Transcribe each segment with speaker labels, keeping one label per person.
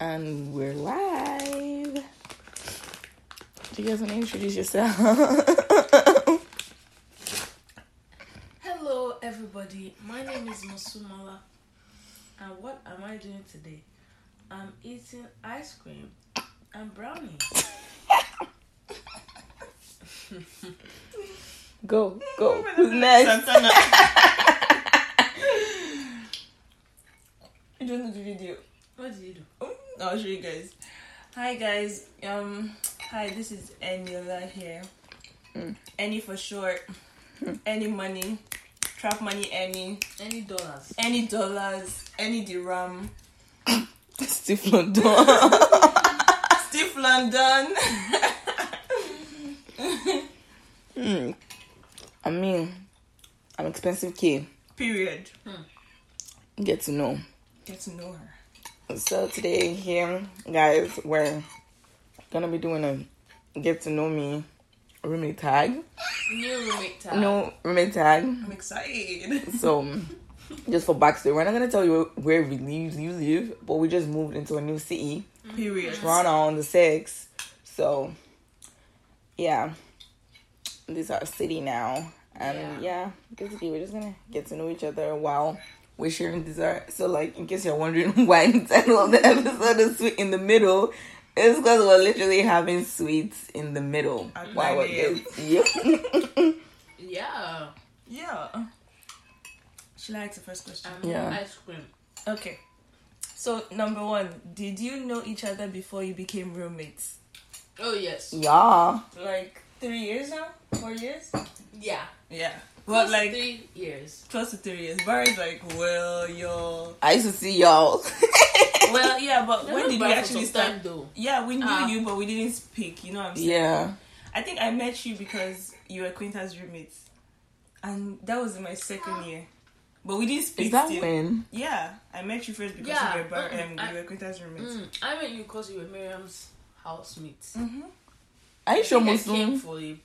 Speaker 1: And we're live. Do you guys want to introduce yourself?
Speaker 2: Hello, everybody. My name is Masumala, and what am I doing today? I'm eating ice cream and brownies.
Speaker 1: go, go. Who's next?
Speaker 3: You don't know the video.
Speaker 2: What do you do?
Speaker 3: Oh, I'll show you guys. Hi guys. Um. Hi, this is Eniola here.
Speaker 1: Mm.
Speaker 3: Any for short. Any money. Trap money. Any.
Speaker 2: Any dollars?
Speaker 3: Any dollars. Any dirham.
Speaker 1: Steve London.
Speaker 3: Steve London.
Speaker 1: Hmm. I mean, I'm expensive kid.
Speaker 3: Period.
Speaker 1: Get to know.
Speaker 3: Get to know her.
Speaker 1: So today here, guys, we're gonna be doing a get to know me roommate tag.
Speaker 2: New roommate tag.
Speaker 1: No roommate tag.
Speaker 3: I'm excited.
Speaker 1: So, just for backstory, we're not gonna tell you where we live, you live, but we just moved into a new city,
Speaker 3: Period.
Speaker 1: Toronto on the sixth. So, yeah, this is our city now, and yeah. basically we're just gonna get to know each other while we're sharing dessert. So, like, in case you're wondering why the title of the episode is "Sweet in the Middle," it's because we're literally having sweets in the middle
Speaker 3: At
Speaker 1: while we're
Speaker 3: 9 a.m.
Speaker 1: get- Yep.
Speaker 2: Yeah.
Speaker 3: Yeah. Should I ask the first question?
Speaker 2: And
Speaker 1: Yeah.
Speaker 2: ice cream.
Speaker 3: Okay. So number one, did you know each other before you became roommates?
Speaker 2: Oh yes.
Speaker 1: yeah.
Speaker 3: Like three years now? Four years?
Speaker 2: Yeah.
Speaker 3: Yeah.
Speaker 2: Well,
Speaker 3: Well, like
Speaker 2: three years.
Speaker 3: close to three years. Barry's like, well, yo.
Speaker 1: I used to see y'all.
Speaker 3: Well, yeah, but
Speaker 2: They're
Speaker 3: when did
Speaker 2: bad
Speaker 3: we actually start?
Speaker 2: time, though?
Speaker 3: Yeah, we knew
Speaker 2: Ah.
Speaker 3: you, but we didn't speak. You know what I'm saying?
Speaker 1: yeah.
Speaker 3: I think I met you because you were Quinta's roommates, and that was in my second year. But we didn't speak.
Speaker 1: Is that
Speaker 3: still.
Speaker 1: when?
Speaker 3: Yeah, I met you first because
Speaker 2: Yeah,
Speaker 3: you were Bar-
Speaker 2: mm,
Speaker 3: um,
Speaker 2: I-
Speaker 3: you were Quinta's roommates.
Speaker 2: Mm, I met you because you were Miriam's housemates.
Speaker 3: Mm-hmm.
Speaker 1: Are you
Speaker 2: I
Speaker 1: sure
Speaker 2: think I came
Speaker 1: Muslim?
Speaker 2: for a,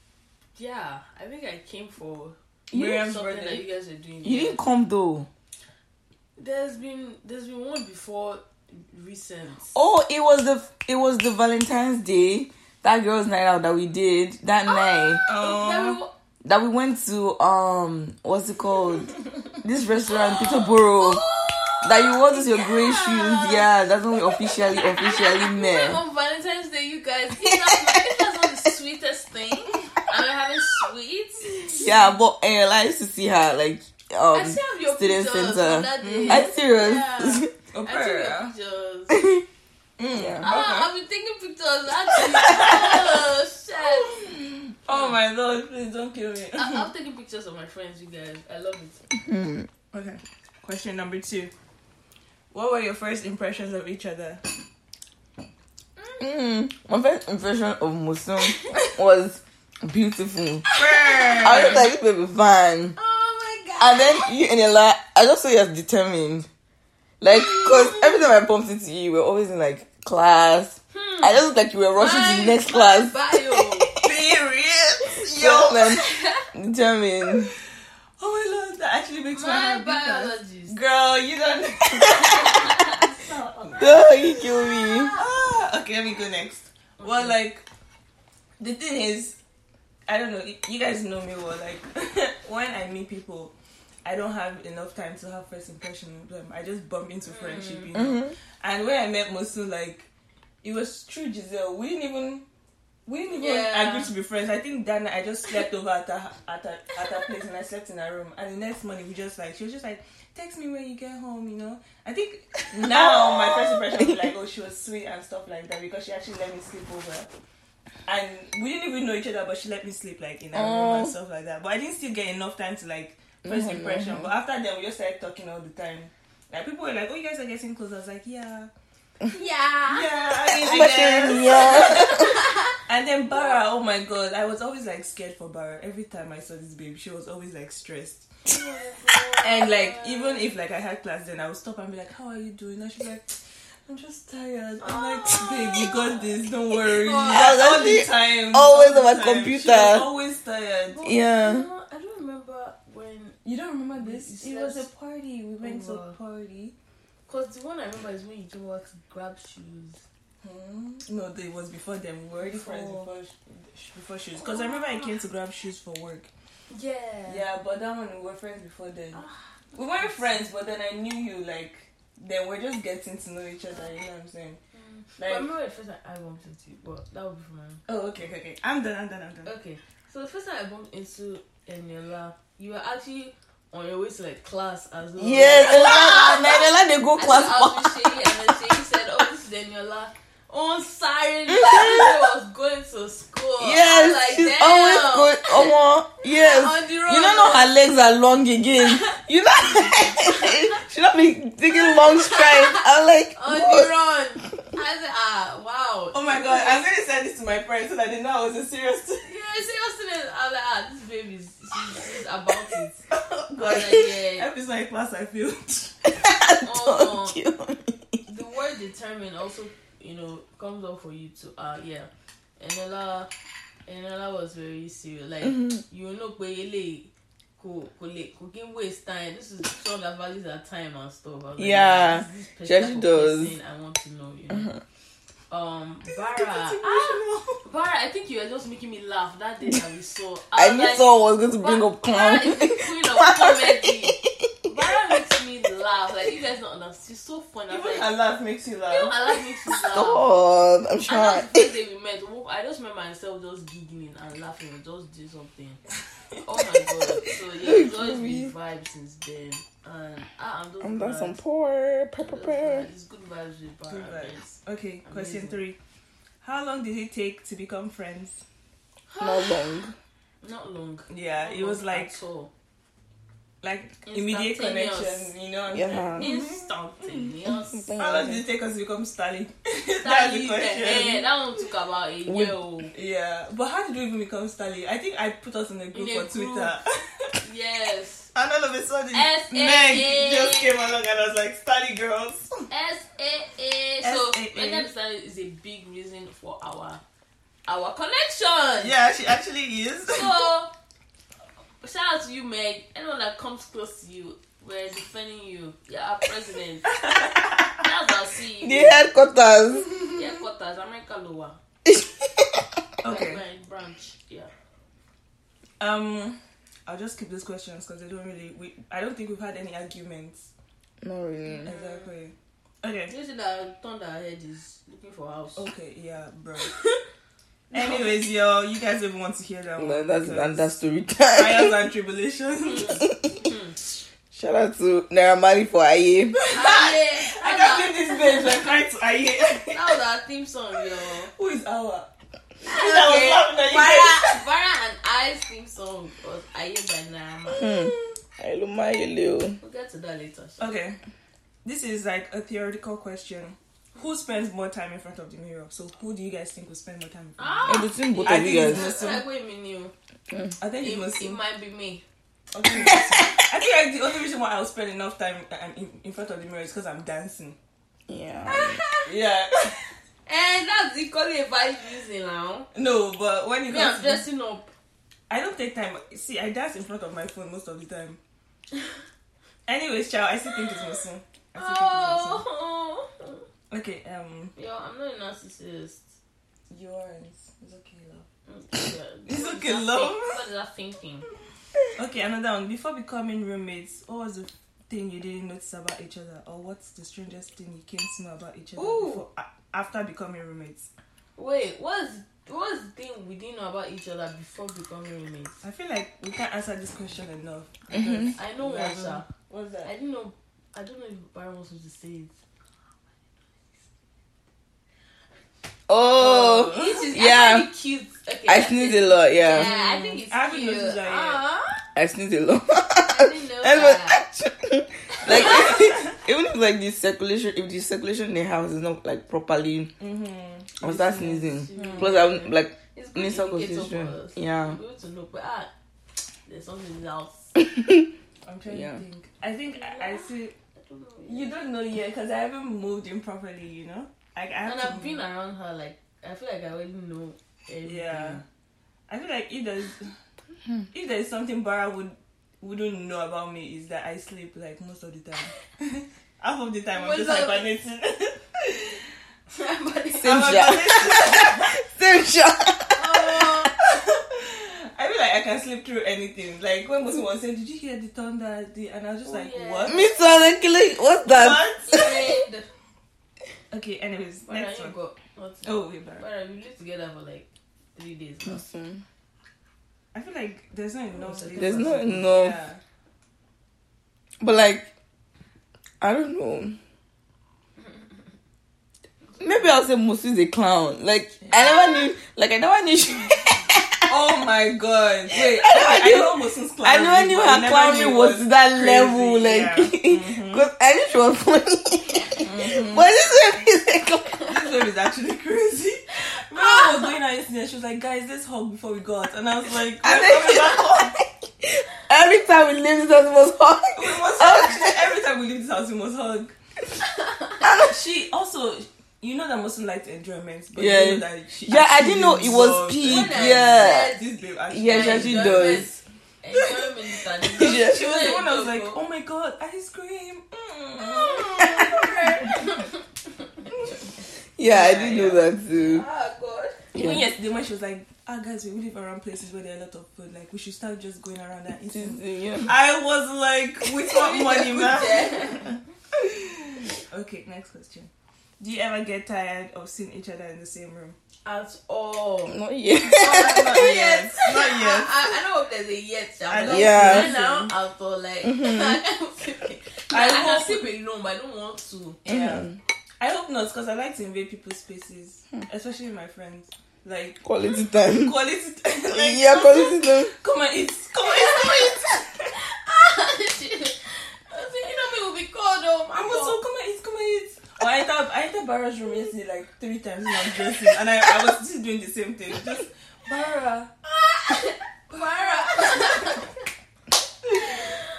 Speaker 2: yeah, I think I came for
Speaker 3: Miriam's birthday.
Speaker 2: that you guys are doing.
Speaker 1: You didn't come though.
Speaker 2: There's been there's been one before recent.
Speaker 1: Oh, it was the it was the Valentine's Day that girls' night out that we did that night
Speaker 3: Oh,
Speaker 1: that we went to um what's it called this restaurant Peterborough that you wore those your grey shoes yeah that's when we officially officially met
Speaker 2: on Valentine's Day, you guys, if that's, if that's not the sweetest thing, and we're having sweets.
Speaker 1: yeah but eh, I used to see her like um
Speaker 2: I still have your
Speaker 1: student center
Speaker 2: from that day.
Speaker 1: are you serious
Speaker 2: Yeah.
Speaker 3: oh,
Speaker 2: I took your
Speaker 3: girl.
Speaker 2: pictures.
Speaker 1: yeah
Speaker 2: Ah, I've been taking pictures. Actually, oh shit!
Speaker 3: Oh my lord, please don't kill me.
Speaker 2: I, I'm taking pictures of my friends. You guys, I love it.
Speaker 1: Hmm.
Speaker 3: Okay. Question number two. What were your first impressions of each other?
Speaker 1: Mm, my first impression of Muslim was beautiful I was like this baby fine
Speaker 2: Oh my god!
Speaker 1: And then you and Ella, I just saw you as determined. Like, cause every time I bumped into you, you were always in like class. I just looked like you were rushing to the next class.
Speaker 2: Bio.
Speaker 3: Period.
Speaker 1: So, man, determined.
Speaker 3: Oh my lord, that actually makes my,
Speaker 2: My
Speaker 3: heart beat
Speaker 2: biologist.
Speaker 3: Girl, you don't.
Speaker 1: Oh, you kill me.
Speaker 3: ah, okay, let me go next. Well, like, the thing is, I don't know. You guys know me well. Like, when I meet people, I don't have enough time to have first impression with them. I just bump into mm. friendship, you mm-hmm. know. And when I met Mosu, like, it was true, Giselle. We didn't even. We didn't even
Speaker 2: Yeah.
Speaker 3: agree to be friends. I think that night I just slept over at her at her, at her place and I slept in her room. And the next morning we just like she was just like, text me when you get home, you know. I think now my first impression was like, oh, she was sweet and stuff like that because she actually let me sleep over. And we didn't even know each other, but she let me sleep like in her room and
Speaker 1: Oh.
Speaker 3: stuff like that. But I didn't still get enough time to like first impression. Mm-hmm, mm-hmm. But after that, we just started talking all the time. Like people were like, "Oh, you guys are getting close." I was like, "Yeah,
Speaker 2: Yeah.
Speaker 3: yeah." I mean, I guess.
Speaker 1: yeah.
Speaker 3: And then Bara, oh my god, I was always like scared for Bara. Every time I saw this babe, she was always like stressed. And like even if like I had class, then I would stop and be like, "How are you doing?" And she'd be like, "I'm just tired." I'm like, "Babe, you got this. Don't worry."
Speaker 2: Oh,
Speaker 3: That's all the time.
Speaker 1: always
Speaker 3: all the
Speaker 1: on my computer.
Speaker 3: She was always tired.
Speaker 1: Yeah.
Speaker 2: No, I don't remember when
Speaker 3: You don't remember this?
Speaker 2: You
Speaker 3: It was a party. We went to a party.
Speaker 2: Cause the one I remember is when you came over to grab shoes.
Speaker 3: Hmm? No, it was before them. We were already friends
Speaker 2: Before.
Speaker 3: before shoes. Because I remember I came to grab shoes for work.
Speaker 2: Yeah.
Speaker 3: Yeah, but that one we were friends before then.
Speaker 2: Ah.
Speaker 3: We weren't friends, but then I knew you like. Then we're just getting to know each other. You know what I'm saying?
Speaker 2: Mm. But I remember the first time I bumped into you, but that would be for my
Speaker 3: oh, okay, okay, okay. I'm done. I'm done. I'm done.
Speaker 2: Okay, so the first time I bumped into Eniola, you were actually on your way to like class as well.
Speaker 1: Yes, and then they go
Speaker 2: I
Speaker 1: class.
Speaker 2: said, I was with Shay, and then Shay said, "Oh, this is Eniola." On siren, she was going to school. I was
Speaker 1: Yes,
Speaker 2: like,
Speaker 1: she's
Speaker 2: Damn.
Speaker 1: always good. Oh, yes.
Speaker 2: On the road.
Speaker 1: You don't know her legs are long again. You know, she don't be taking long strides. I'm like,
Speaker 2: on the
Speaker 1: what?
Speaker 2: run. I said, "Ah, wow."
Speaker 3: Oh my god, I'm going to send this to my parents so that they know I was a serious.
Speaker 2: Yeah, seriously, I was like, "Ah, this baby's she's, she's about it."
Speaker 3: oh
Speaker 2: I
Speaker 3: god,
Speaker 2: like, yeah.
Speaker 3: every single class I feel.
Speaker 2: Oh.
Speaker 1: Don't you?
Speaker 2: the word determined also, you know, comes up for you too. Uh yeah. Eniola Eniola was very serious. Like you know pé ko ko le ko waste time. This is someone that values her time and stuff. I was like,
Speaker 1: Yeah,
Speaker 2: this is
Speaker 1: she actually does.
Speaker 2: I want to know, you know. Um, Bara, ah, Bara, I think you were just making me laugh that day that we saw.
Speaker 1: I
Speaker 2: was
Speaker 1: knew
Speaker 2: like,
Speaker 1: someone was going to bring
Speaker 2: Bara-
Speaker 1: up clown.
Speaker 2: Bara is the queen of comedy. Bara makes me laugh. Like you guys don't understand. She's so funny.
Speaker 3: Even
Speaker 2: like,
Speaker 3: her laugh makes you
Speaker 2: you know,
Speaker 3: laugh.
Speaker 2: Makes me laugh.
Speaker 1: Oh, I'm
Speaker 2: And that's the first day we met. I just remember myself just giggling and laughing and just do something. Oh my god. So yeah, it's always been vibes since then. And ah, I'm just
Speaker 1: I'm done some poor pepper pepper.
Speaker 2: It's good vibes with Bara.
Speaker 3: Good vibes. Okay, question three. How long did it take to become friends?
Speaker 1: Not long.
Speaker 2: Not long.
Speaker 3: Yeah,
Speaker 2: Not
Speaker 3: it was
Speaker 2: long
Speaker 3: like
Speaker 2: at all.
Speaker 3: Like immediate
Speaker 2: Instantaneous.
Speaker 3: connection. You know what I'm
Speaker 1: Yeah.
Speaker 3: saying?
Speaker 2: Instantaneous. Mm-hmm.
Speaker 3: How long did it take us to become Stally? That's the
Speaker 2: is the eh,
Speaker 3: question.
Speaker 2: hair. That one took about a year.
Speaker 3: Yeah, but how did we even become Stally? I think I put us in a group
Speaker 2: In a
Speaker 3: on Twitter.
Speaker 2: Yes.
Speaker 3: and all of a sudden,
Speaker 2: S-A-A.
Speaker 3: Meg just came along and I was like, Stally girls.
Speaker 2: S A A. So
Speaker 3: S-A-A.
Speaker 2: mental disability is a big reason for our our connection.
Speaker 3: Yeah, she actually is.
Speaker 2: So shout out to you, Meg. Anyone that comes close to you, we're defending you. You're our president. That's our CEO.
Speaker 1: The headquarters.
Speaker 2: Headquarters, America Lower.
Speaker 3: Okay.
Speaker 2: We're branch. Yeah.
Speaker 3: Um, I'll just keep these questions because they don't really. We I don't think we've had any arguments.
Speaker 1: Not really.
Speaker 3: Exactly. Okay.
Speaker 2: Do you see that Thunderhead is looking for house?
Speaker 3: Okay. Yeah, bro. Anyways, yo, you guys don't even want to hear that one.
Speaker 1: No, that's
Speaker 3: because
Speaker 1: and that's story time.
Speaker 3: trials and tribulations.
Speaker 1: Shout out to Naira Marley for Aye.
Speaker 2: Yeah.
Speaker 3: I
Speaker 2: That,
Speaker 3: can't believe this bitch like trying to aye.
Speaker 2: that was our theme song, yo.
Speaker 3: Who is our?
Speaker 2: Okay.
Speaker 3: laughing at you
Speaker 2: Bara, Bara and I's theme song was Aye by Naama.
Speaker 1: Hmm. Aye, lo ma.
Speaker 2: We'll get to that later.
Speaker 3: Okay. This is like a theoretical question. Who spends more time in front of the mirror? So who do you guys think will spend more time in front
Speaker 2: Ah,
Speaker 1: In between both
Speaker 3: I
Speaker 1: of you
Speaker 3: think it's
Speaker 1: guys.
Speaker 3: Muslim.
Speaker 2: like wait a minute.
Speaker 3: I think
Speaker 2: It,
Speaker 3: it
Speaker 2: it might be me.
Speaker 3: Okay. I think like the only reason why I'll spend enough time um, in, in front of the mirror is because I'm dancing.
Speaker 1: Yeah.
Speaker 3: Yeah.
Speaker 2: And that's equally a valid reason now.
Speaker 3: no, but when it
Speaker 2: Me, I'm
Speaker 3: comes to,
Speaker 2: dressing up.
Speaker 3: I don't take time. See, I dance in front of my phone most of the time. Anyways, child, I still think it's Muslim. I still think
Speaker 2: Oh.
Speaker 3: it's Muslim. Okay, um,
Speaker 2: Yo, I'm not a narcissist.
Speaker 3: yours. It's okay, love.
Speaker 2: Mm, yeah.
Speaker 3: It's
Speaker 2: What is
Speaker 3: okay, love.
Speaker 2: think- What is that thinking?
Speaker 3: Okay, another one. Before becoming roommates, what was the thing you didn't notice about each other, or what's the strangest thing you came to know about each other
Speaker 2: Ooh.
Speaker 3: before, after becoming roommates?
Speaker 2: Wait, what's what's the thing we didn't know about each other before becoming roommates?
Speaker 3: I feel like we can't answer this question enough.
Speaker 1: Mhm.
Speaker 2: I know
Speaker 3: we
Speaker 2: one.
Speaker 3: What's that?
Speaker 2: I didn't know. I don't know if Byron wants me to say it.
Speaker 1: Oh,
Speaker 2: Which is
Speaker 1: yeah.
Speaker 2: actually cute. Okay,
Speaker 1: I sneeze a lot.
Speaker 2: Yeah,
Speaker 1: Yeah,
Speaker 2: I think it's
Speaker 3: I haven't
Speaker 2: cute.
Speaker 3: noticed that yet.
Speaker 1: I sneeze a lot.
Speaker 2: I didn't know
Speaker 1: And
Speaker 2: that.
Speaker 1: but- like even if like the circulation, if the circulation in the house is not like properly,
Speaker 3: Mm-hmm.
Speaker 1: I will start sneezing.
Speaker 2: Mm.
Speaker 1: Plus, I'm like
Speaker 2: It's good
Speaker 1: nasal
Speaker 2: indicator
Speaker 1: congestion.
Speaker 2: for.
Speaker 1: Yeah.
Speaker 2: Good to know, but ah, there's something in the.
Speaker 3: I'm trying
Speaker 1: Yeah.
Speaker 3: to think. I think I, I see.
Speaker 2: I don't know.
Speaker 3: You don't know yet because I haven't moved in properly. You know, like I have
Speaker 2: And
Speaker 3: to
Speaker 2: I've been around her, like, I feel like I already know everything.
Speaker 3: Yeah, I feel like if there's hmm. if there's something Bara would wouldn't know about me is that I sleep like most of the time. half of the time I'm
Speaker 2: What's
Speaker 3: just
Speaker 2: up?
Speaker 3: hibernating.
Speaker 1: Same
Speaker 3: I'm
Speaker 1: shot. Same shot.
Speaker 2: Oh,
Speaker 3: I feel like I can sleep through anything. Like when Musu was saying, "Did you hear the thunder?" The, and I was just
Speaker 2: Oh,
Speaker 3: like,
Speaker 2: yeah.
Speaker 3: "What?
Speaker 1: Me too. Like, like, what's that?
Speaker 3: What?"
Speaker 2: Red.
Speaker 3: Okay. Anyways,
Speaker 2: But I
Speaker 3: next one.
Speaker 2: got.
Speaker 3: Oh, wait, but
Speaker 2: But we lived together for like three days now.
Speaker 1: Awesome.
Speaker 3: I feel like there's not enough.
Speaker 2: There's
Speaker 3: space
Speaker 1: not
Speaker 3: for-
Speaker 1: enough.
Speaker 3: Yeah.
Speaker 1: But like, I don't know. Maybe I'll say Musu is a clown. Like I never knew. Like I never knew. She,
Speaker 3: Oh my god! Wait,
Speaker 1: I
Speaker 3: I,
Speaker 1: knew-
Speaker 3: know Musu's clown.
Speaker 1: I never knew
Speaker 3: I
Speaker 1: her clowning was to that
Speaker 3: crazy.
Speaker 1: level. Like,
Speaker 3: Yeah. Mhm.
Speaker 1: because I knew she was funny. But this baby is clown.
Speaker 3: this baby is actually crazy. Remember I was going out yesterday, she was like, guys, let's hug before we go out. And I was like, we're coming back
Speaker 1: every time we leave this house, it was hard.
Speaker 3: We must hug. Every time we leave this house, we must hug. she also, you know that Muslim likes enjoyment. But
Speaker 1: Yeah.
Speaker 3: you know that she
Speaker 1: Yeah, I didn't know it was peak. Yeah.
Speaker 3: This babe actually.
Speaker 1: Yeah, she actually does.
Speaker 2: Enjoyment
Speaker 1: Yeah.
Speaker 3: She was the one that was like, oh my god, ice cream.
Speaker 1: Yeah, I
Speaker 3: Yeah,
Speaker 1: did
Speaker 3: yeah.
Speaker 1: know that too.
Speaker 2: Oh god.
Speaker 3: Even yesterday when she was like, ah guys, we live around places where there are a lot of food. Like we should start just going around and eating.
Speaker 1: yeah.
Speaker 3: I was like, with what money, man? Okay, next question. Do you ever get tired of seeing each other in the same room?
Speaker 2: At all.
Speaker 1: Not yet.
Speaker 3: Not yet. Not
Speaker 2: I,
Speaker 3: yet.
Speaker 2: I, I know if there's a yet.
Speaker 3: I don't
Speaker 2: like,
Speaker 1: Yeah.
Speaker 2: Right now, I'll feel like I can't sleep.
Speaker 3: I
Speaker 2: I, I can
Speaker 3: hope-
Speaker 2: sleep alone, but I don't want to.
Speaker 3: Yeah.
Speaker 1: Mhm.
Speaker 3: I hope not, because I like to invade people's spaces, especially my friends. Like
Speaker 1: Quality time.
Speaker 3: quality time. like,
Speaker 1: yeah, quality time.
Speaker 3: come and eat. Come and eat. Come and eat.
Speaker 2: I was like, you know me will be cold though.
Speaker 3: I'm also come and eat. Come and eat. Or I entered I entered Bara's room yesterday like three times when I was dressing, and I, I was still doing the same thing. Just Barra,
Speaker 2: Barra.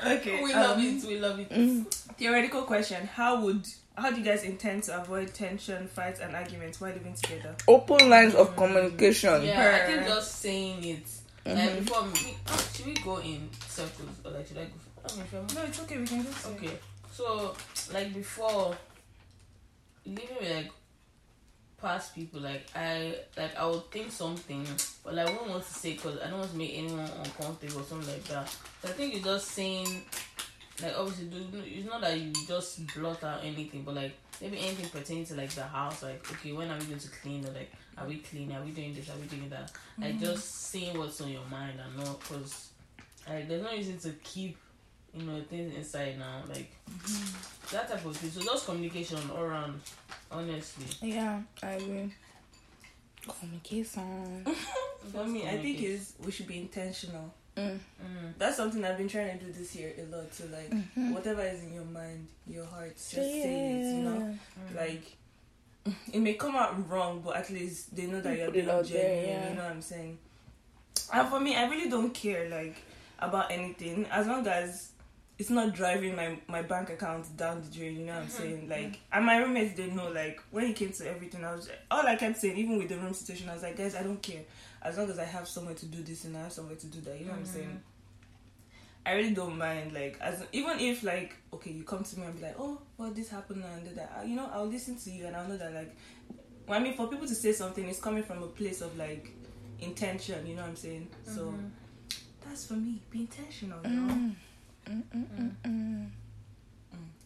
Speaker 3: Okay.
Speaker 2: we
Speaker 3: um,
Speaker 2: love it. We love it.
Speaker 1: Mm.
Speaker 3: Theoretical question: How would how do you guys intend to avoid tension, fights, and arguments while living together?
Speaker 1: Open lines of communication.
Speaker 2: Yeah, I
Speaker 3: Her.
Speaker 2: think just saying it. Like before, we, oh, should we go in circles or like should I go? I mean,
Speaker 3: No, it's okay. We can just
Speaker 2: Okay, so like before living with like past people, like I like I would think something, but like I wouldn't want to say because I don't want to make anyone uncomfortable or something like that. So I think you're just saying, like obviously, it's not that you just blot out anything, but like maybe anything pertaining to like the house, like okay, when are we going to clean or like are we cleaning? Are we doing this? Are we doing that? Like mm-hmm. just saying what's on your mind and not because like there's no reason to keep you know things inside now like that type of thing so just communication all around honestly
Speaker 1: Yeah, I agree. Communication.
Speaker 3: For me, I think is we should be intentional.
Speaker 1: Mm.
Speaker 2: mm.
Speaker 3: That's something I've been trying to do this year a lot. So like, whatever is in your mind, your heart, just say it. You know, like it may come out wrong, but at least they know that
Speaker 1: You
Speaker 3: you're
Speaker 1: put it
Speaker 3: being
Speaker 1: out there, yeah.
Speaker 3: You know what I'm saying? And for me, I really don't care like about anything as long as it's not driving my my bank account down the drain. You know what I'm mm-hmm. saying? Mm-hmm. Like, and my roommates they know. Like when it came to everything, I was all I kept saying, even with the room situation, I was like, guys, I don't care as long as I have somewhere to do this and I have somewhere to do that. You know what I'm saying? Mm-hmm. I really don't mind. Like, as even if like, okay, you come to me and be like, oh, well, this happened and did that. You know, I'll listen to you and I'll know that like, well, I mean, for people to say something, it's coming from a place of like intention. You know what I'm saying? So that's for me. Be intentional. Mm. You know?
Speaker 1: Mm. Mm, mm, mm.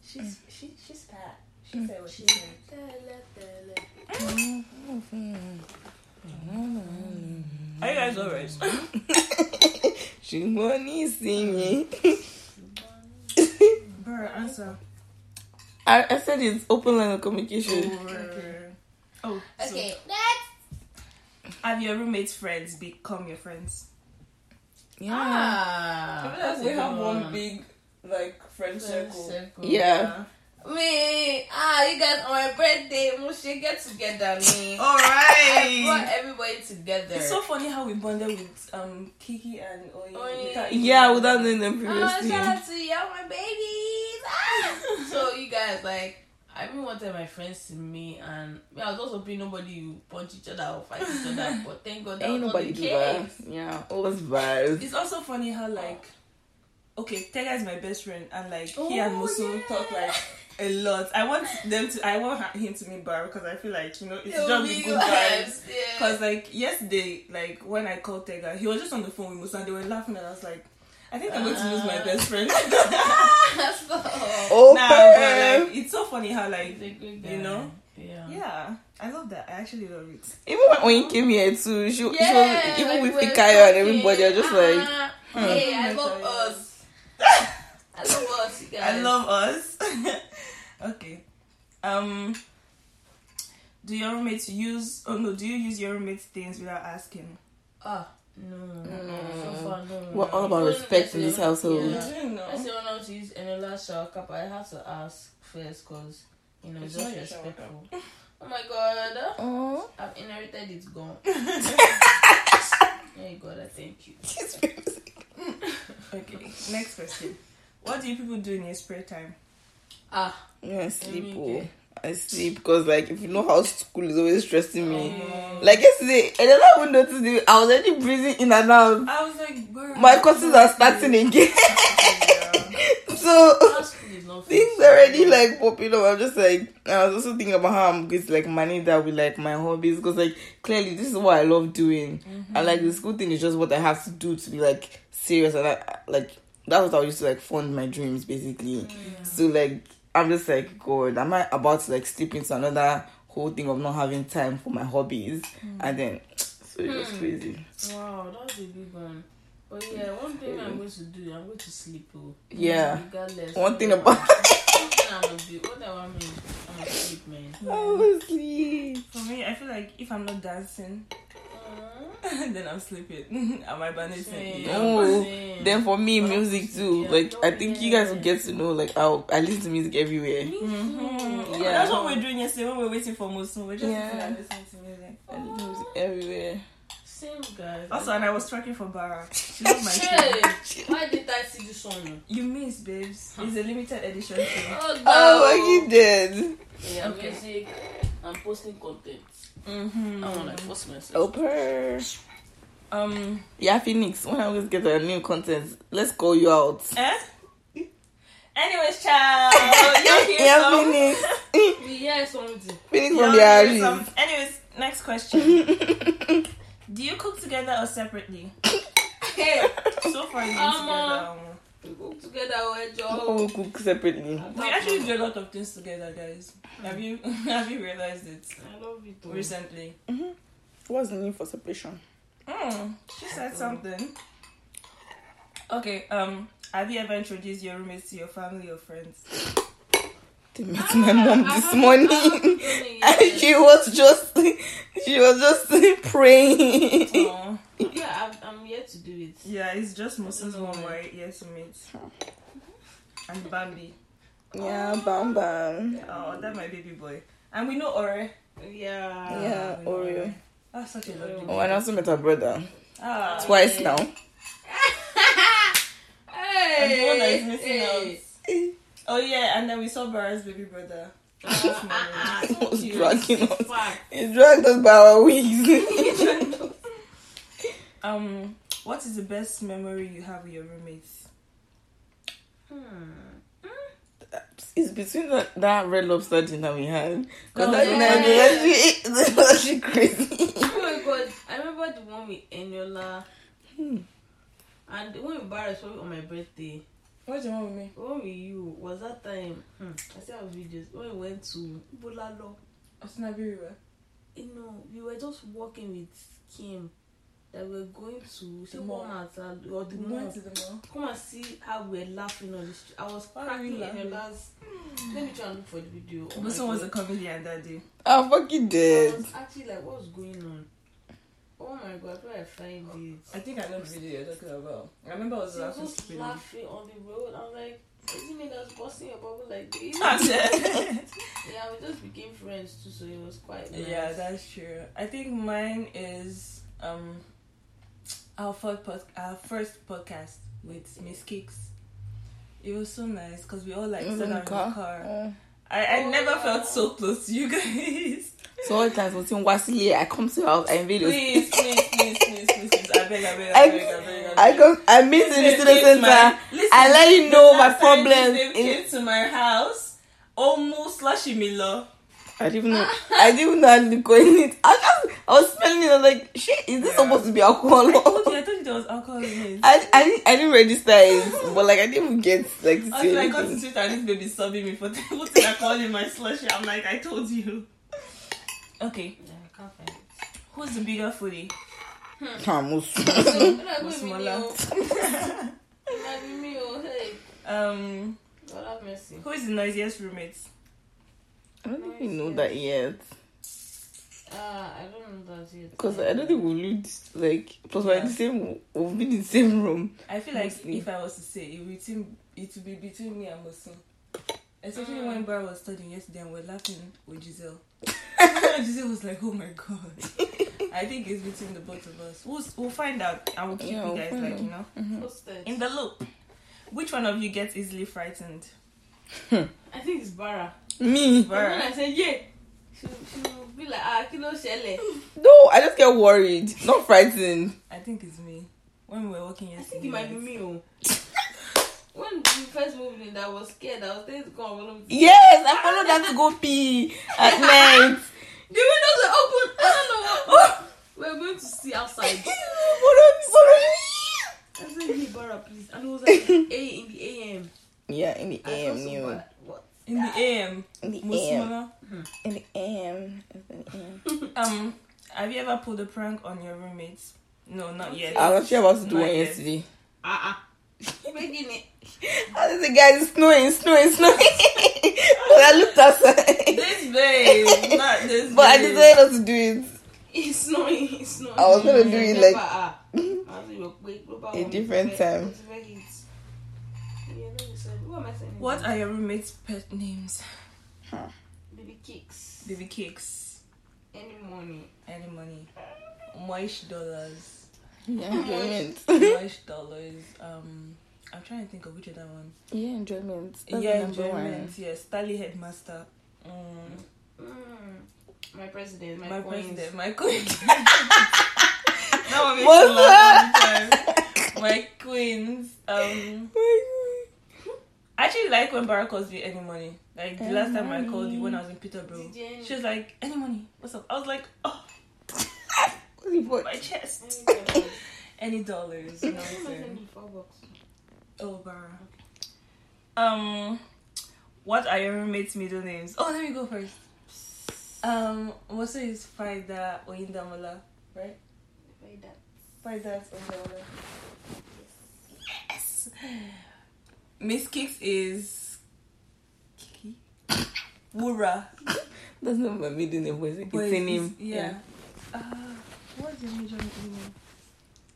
Speaker 3: She's she she's fat. She said what she said. Are you guys alright?
Speaker 1: Shimoni singing.
Speaker 3: Bruh, answer.
Speaker 1: I, I said it's open line of communication.
Speaker 3: Or- Oh, so
Speaker 2: okay next
Speaker 3: have your roommates' friends become your friends?
Speaker 1: Yeah.
Speaker 2: ah that's
Speaker 3: we have one big like friend circle.
Speaker 2: circle.
Speaker 1: Yeah.
Speaker 2: me ah you guys on my birthday we should get together me
Speaker 3: all right.
Speaker 2: I brought everybody together
Speaker 3: It's so funny how we bonded with um Kiki and Oye.
Speaker 2: Oye.
Speaker 3: without even-
Speaker 1: Yeah, without knowing them
Speaker 2: Ah,
Speaker 1: previously.
Speaker 2: shout out to y'all, my babies. Ah. so you guys like, I even wanted my friends to me, and me, I was also hoping nobody will punch each other or fight each other. But thank God that
Speaker 1: Ain't
Speaker 2: was not
Speaker 1: nobody
Speaker 2: the
Speaker 1: do that. Yeah, those vibes.
Speaker 3: It's also funny how like, okay, Tega is my best friend, and like he
Speaker 2: Oh,
Speaker 3: and Musu
Speaker 2: yeah.
Speaker 3: talk like a lot. I want them to. I want him to meet Bar because I feel like you know it's just
Speaker 2: be
Speaker 3: good vibes.
Speaker 2: Yeah.
Speaker 3: Because like yesterday, like when I called Tega, he was just on the phone with Musa. They were laughing, and I was like, I think I'm going to lose my
Speaker 2: Uh.
Speaker 3: best friend.
Speaker 2: Stop.
Speaker 1: Oh,
Speaker 3: nah, but like it's so funny how like
Speaker 2: He's a good
Speaker 3: You know?
Speaker 2: Yeah.
Speaker 3: yeah, I love that. I actually love it.
Speaker 1: Even when, when you came here too, she, she was, even
Speaker 2: like
Speaker 1: with
Speaker 2: we're
Speaker 1: Fikayo and everybody, I just like,
Speaker 2: ah, Hey, I love us. I love us, you guys.
Speaker 3: I love us. okay. Um. Do your roommates use? Oh no, do you use your roommates' things without asking?
Speaker 2: Ah, no, no, so far no.
Speaker 1: we're all about
Speaker 2: Only
Speaker 1: respect in this household.
Speaker 2: Yeah.
Speaker 3: I don't know.
Speaker 2: I say when I was to use any last shower cap, I have to ask first because you know
Speaker 3: It's
Speaker 2: just
Speaker 3: not
Speaker 2: respectful. Oh my god,
Speaker 1: Oh,
Speaker 2: I've inherited it's gone. Hey God, I thank you.
Speaker 3: Okay. Next question. What do you people do in your spare time?
Speaker 2: Ah,
Speaker 1: yeah, I sleep. Oh.
Speaker 2: okay.
Speaker 1: I sleep because like if you know how school is always stressing me.
Speaker 3: Um,
Speaker 1: Like yesterday, and then I would notice it, I was already breathing in and out.
Speaker 3: I was like, bro,
Speaker 1: My courses are starting again,
Speaker 3: Yeah.
Speaker 1: so things already like popping up. I'm just like I was also thinking about how I'm going to like manage that with like my hobbies because like clearly this is what I love doing, and like the school thing is just what I have to do to be like serious and I, like that's what I used to like fund my dreams basically. So like I'm just like God, am I about to like slip into another whole thing of not having time for my hobbies and then so it's just
Speaker 2: Hmm.
Speaker 1: crazy.
Speaker 2: Wow, that's a big one. But yeah, one thing I'm going to do, I'm going to sleep. Oh,
Speaker 1: Yeah.
Speaker 2: Regardless.
Speaker 1: One thing about-
Speaker 2: one thing I'm gonna do. Whatever I mean, I'm gonna sleep, man.
Speaker 1: Honestly.
Speaker 3: For me, I feel like if I'm not dancing,
Speaker 2: Aw.
Speaker 3: then I'm sleeping. Am I banning
Speaker 2: Same.
Speaker 3: Yeah.
Speaker 1: Oh,
Speaker 2: Same.
Speaker 1: then for me,
Speaker 2: But
Speaker 1: music too.
Speaker 2: yeah.
Speaker 1: Like I think you guys will get to know. Like I'll I listen to music everywhere.
Speaker 2: Me
Speaker 3: Mhm.
Speaker 1: Yeah.
Speaker 3: That's what we're doing yesterday when we're waiting for Musu. We're just
Speaker 1: Yeah.
Speaker 3: listening to music.
Speaker 1: I listen to music everywhere.
Speaker 2: Same guys.
Speaker 3: Also, and I was tracking for Bara. She loves my
Speaker 2: Hey,
Speaker 3: shoe.
Speaker 2: why did I see this one?
Speaker 3: You missed, babes. It's a limited edition thing.
Speaker 2: Oh, no.
Speaker 1: Oh, you did.
Speaker 2: Yeah,
Speaker 3: Okay.
Speaker 2: music. I'm posting content.
Speaker 3: Mm-hmm.
Speaker 2: I want to post myself.
Speaker 1: Oh, per.
Speaker 3: Um.
Speaker 1: Yeah, Phoenix. When I always get a new content, let's call you out.
Speaker 3: Eh? Anyways, child. You're here.
Speaker 1: yeah,
Speaker 3: so-
Speaker 1: Phoenix.
Speaker 2: We hear something.
Speaker 1: Phoenix
Speaker 3: You're
Speaker 1: from the
Speaker 3: here,
Speaker 1: Aries.
Speaker 3: Anyways, next question. Do you cook together or separately?
Speaker 2: Hey,
Speaker 3: So far, you've
Speaker 2: Um,
Speaker 3: together. um,
Speaker 2: we go together, we're
Speaker 1: Oh, we
Speaker 2: job.
Speaker 1: cook separately.
Speaker 3: We actually do a lot of things together, guys. Have you have you realized it
Speaker 2: I love it. though.
Speaker 3: recently?
Speaker 1: What's the need for separation?
Speaker 3: Mm, she said something. Okay. Um. Have you ever introduced your roommates to your family or friends?
Speaker 1: They met my mom this morning.
Speaker 2: I haven't done it
Speaker 1: and she was just she was just praying.
Speaker 3: Oh,
Speaker 2: Yeah, I'm, I'm yet to do it.
Speaker 3: yeah. It's just Musa's
Speaker 2: No
Speaker 3: mom
Speaker 2: way.
Speaker 3: right here to meet, and Bambi.
Speaker 1: yeah, bam bam.
Speaker 3: Oh, that my baby boy. And we know Ore.
Speaker 2: Yeah.
Speaker 1: Yeah,
Speaker 3: we
Speaker 1: Oreo.
Speaker 3: That's such a lovely.
Speaker 1: Oh, and I also met her brother
Speaker 3: Ah,
Speaker 1: twice now.
Speaker 2: Hey.
Speaker 3: And the one that is missing
Speaker 2: hey.
Speaker 3: Oh yeah, and then we saw Bara's baby brother.
Speaker 2: Ah, ah, ah,
Speaker 1: He was dragging us.
Speaker 2: Fact.
Speaker 1: He dragged us by our wigs.
Speaker 3: Um, what is the best memory you have with your roommates?
Speaker 2: Hmm.
Speaker 1: it's between that, that red lobster dinner that we had. Because
Speaker 3: Oh,
Speaker 1: that dinner was actually, was actually crazy.
Speaker 2: Oh my god, I remember the one with Eniola.
Speaker 1: Hmm.
Speaker 2: And the one with Barra was on my birthday.
Speaker 3: What's the one with me?
Speaker 2: The one with you was that time. Hmm. I still have videos. When we went to Bulalo.
Speaker 3: Otonabee River.
Speaker 2: You know, we were just walking with Kim. That we were going to
Speaker 3: The
Speaker 2: see
Speaker 3: mall.
Speaker 2: Walmart or the
Speaker 3: We
Speaker 2: mall.
Speaker 3: to the mall.
Speaker 2: Come and see how we're laughing on the street. I was
Speaker 3: Why are we
Speaker 2: cracking
Speaker 3: laughing?
Speaker 2: Let me try and look for the video. Oh my
Speaker 3: Musa was a
Speaker 2: God.
Speaker 3: comedian that day.
Speaker 1: I fucking
Speaker 2: I
Speaker 1: did.
Speaker 2: was actually like, what's going on? Oh my god, where feel I find it.
Speaker 3: I think I know the video you're talking about. I remember I was
Speaker 2: She was
Speaker 3: laughing
Speaker 2: just laughing on the road. I'm like, is it me that's busting your bubble like this?
Speaker 3: yeah,
Speaker 2: yeah, we just became friends too, so it was quite nice.
Speaker 3: Yeah, that's true. I think mine is um our first pod- our first podcast with Miss Kicks. It was so nice because we all like
Speaker 1: In
Speaker 3: sat
Speaker 1: the
Speaker 3: in the
Speaker 1: car.
Speaker 3: car.
Speaker 1: Oh.
Speaker 3: I, I
Speaker 2: Oh,
Speaker 3: never
Speaker 2: yeah.
Speaker 3: felt so close to you guys.
Speaker 1: So all the times when seeing Wasile, I come to your house, I invade your
Speaker 3: please, please, please, please, please, please. I beg, I beg,
Speaker 1: I-
Speaker 3: I beg, I beg, I beg.
Speaker 1: I come, I meet in the
Speaker 3: Listen,
Speaker 1: student
Speaker 3: listen,
Speaker 1: center.
Speaker 3: Listen,
Speaker 1: I let you
Speaker 3: the
Speaker 1: know my
Speaker 3: last time
Speaker 1: problems.
Speaker 3: They
Speaker 1: in-
Speaker 3: came to my house. Almost slushy Milo.
Speaker 1: I didn't even know. I didn't even know how to call it. I just, I was smelling it. I was like, shit, is this
Speaker 3: Yeah.
Speaker 1: supposed to be alcohol?
Speaker 3: I told you, I told you there was alcohol in it.
Speaker 1: I, I, didn't, I didn't register it, but like I didn't even get like to say
Speaker 3: Until I got to
Speaker 1: anything.
Speaker 3: Twitter and this baby subbing me for what did I call him my slushy? I'm like, I told you. Okay,
Speaker 2: Yeah, I can't find it.
Speaker 3: who's the bigger foodie?
Speaker 1: Camus.
Speaker 2: It
Speaker 3: Smaller.
Speaker 2: me. It might be me, hey.
Speaker 3: Um,
Speaker 2: God have mercy.
Speaker 3: who is the noisiest roommate?
Speaker 1: I don't think we know that yet.
Speaker 2: Ah, I don't know that yet.
Speaker 1: Because I don't think we'll lead, like, plus we're in the same, we'll be in the same room.
Speaker 3: I feel like
Speaker 1: Mostly.
Speaker 3: if I was to say it would, seem, it would be between me and Mosun. Especially when Bar was studying yesterday and we're laughing with Giselle. Giselle was like, oh my god. I think it's between the both of us. We'll, we'll find out and we'll keep
Speaker 1: Yeah,
Speaker 3: you
Speaker 1: we'll
Speaker 3: guys, like,
Speaker 1: out.
Speaker 3: you know,
Speaker 2: Posted.
Speaker 3: in the loop. Which one of you gets easily frightened?
Speaker 2: I think it's Bara.
Speaker 1: Me?
Speaker 2: But when I say yeah, she she will be like ah kilo shele.
Speaker 1: No, I just get worried, not frightened.
Speaker 3: I think it's me. When we were walking
Speaker 2: I
Speaker 3: yesterday.
Speaker 2: think it might be me. Oh. when we first moved in, I was scared. I was trying to come along.
Speaker 1: Yes, I followed them to go pee at night.
Speaker 2: The windows were open. I don't know what. We're going to see outside.
Speaker 1: Follow me, follow me.
Speaker 2: I said, hey, Bara, please. And it was like A in the AM.
Speaker 1: Yeah, in the
Speaker 2: I
Speaker 1: AM,
Speaker 2: felt so
Speaker 1: new.
Speaker 2: bad. What?
Speaker 3: In the AM.
Speaker 1: In the AM.
Speaker 3: Musmana.
Speaker 1: In the AM. In the AM.
Speaker 3: Um, have you ever pulled a prank on your roommates? No, not yet.
Speaker 1: I was actually about to do
Speaker 3: Not
Speaker 1: one yesterday.
Speaker 2: Ah ah. Making it.
Speaker 1: I was the guy is snowing, snowing, snowing. but I looked outside.
Speaker 3: This babe, not this
Speaker 1: But I decided not to do it.
Speaker 2: It's snowing. It's snowing.
Speaker 1: I was gonna do it like.
Speaker 2: I was like, wait, what about
Speaker 1: A different time.
Speaker 2: what's very heat? Yeah, no, you said- What am I saying?
Speaker 3: What are your roommates' pet names?
Speaker 2: Baby cakes.
Speaker 3: Baby cakes.
Speaker 2: Any money.
Speaker 3: Any money? Moish dollars.
Speaker 1: yeah, enjoyment.
Speaker 3: Moish dollars. Um, I'm trying to think of which other one.
Speaker 1: yeah, enjoyment. That's
Speaker 3: yeah, enjoyment.
Speaker 1: one.
Speaker 3: Yes, Tally Headmaster. Mm,
Speaker 2: Mm. My president. My,
Speaker 3: my
Speaker 2: coins.
Speaker 3: president, my queen. that one makes me laugh all the time. My queens. Um, I actually like when Barra calls me any money. Like the
Speaker 1: Any
Speaker 3: last time I called you when I was in Peterborough,
Speaker 2: Did you-
Speaker 3: she was like, "Any money? What's up?" I was like, "Oh,
Speaker 1: What's the point?
Speaker 3: my chest."
Speaker 2: Any dollars.
Speaker 3: Any dollars? You know what I'm saying?
Speaker 2: me four bucks.
Speaker 3: Oh, Barra. Um, what are your roommates' middle names? Oh, let me go first. Um, what's is Faida Oyindamola, right?
Speaker 2: Wait, that.
Speaker 3: Faida Oyindamola. Yes. Miss Kicks is Kiki. Wura.
Speaker 1: That's not my middle name, but it's,
Speaker 3: But
Speaker 1: it's a name.
Speaker 3: Yeah. Uh, what's your major name?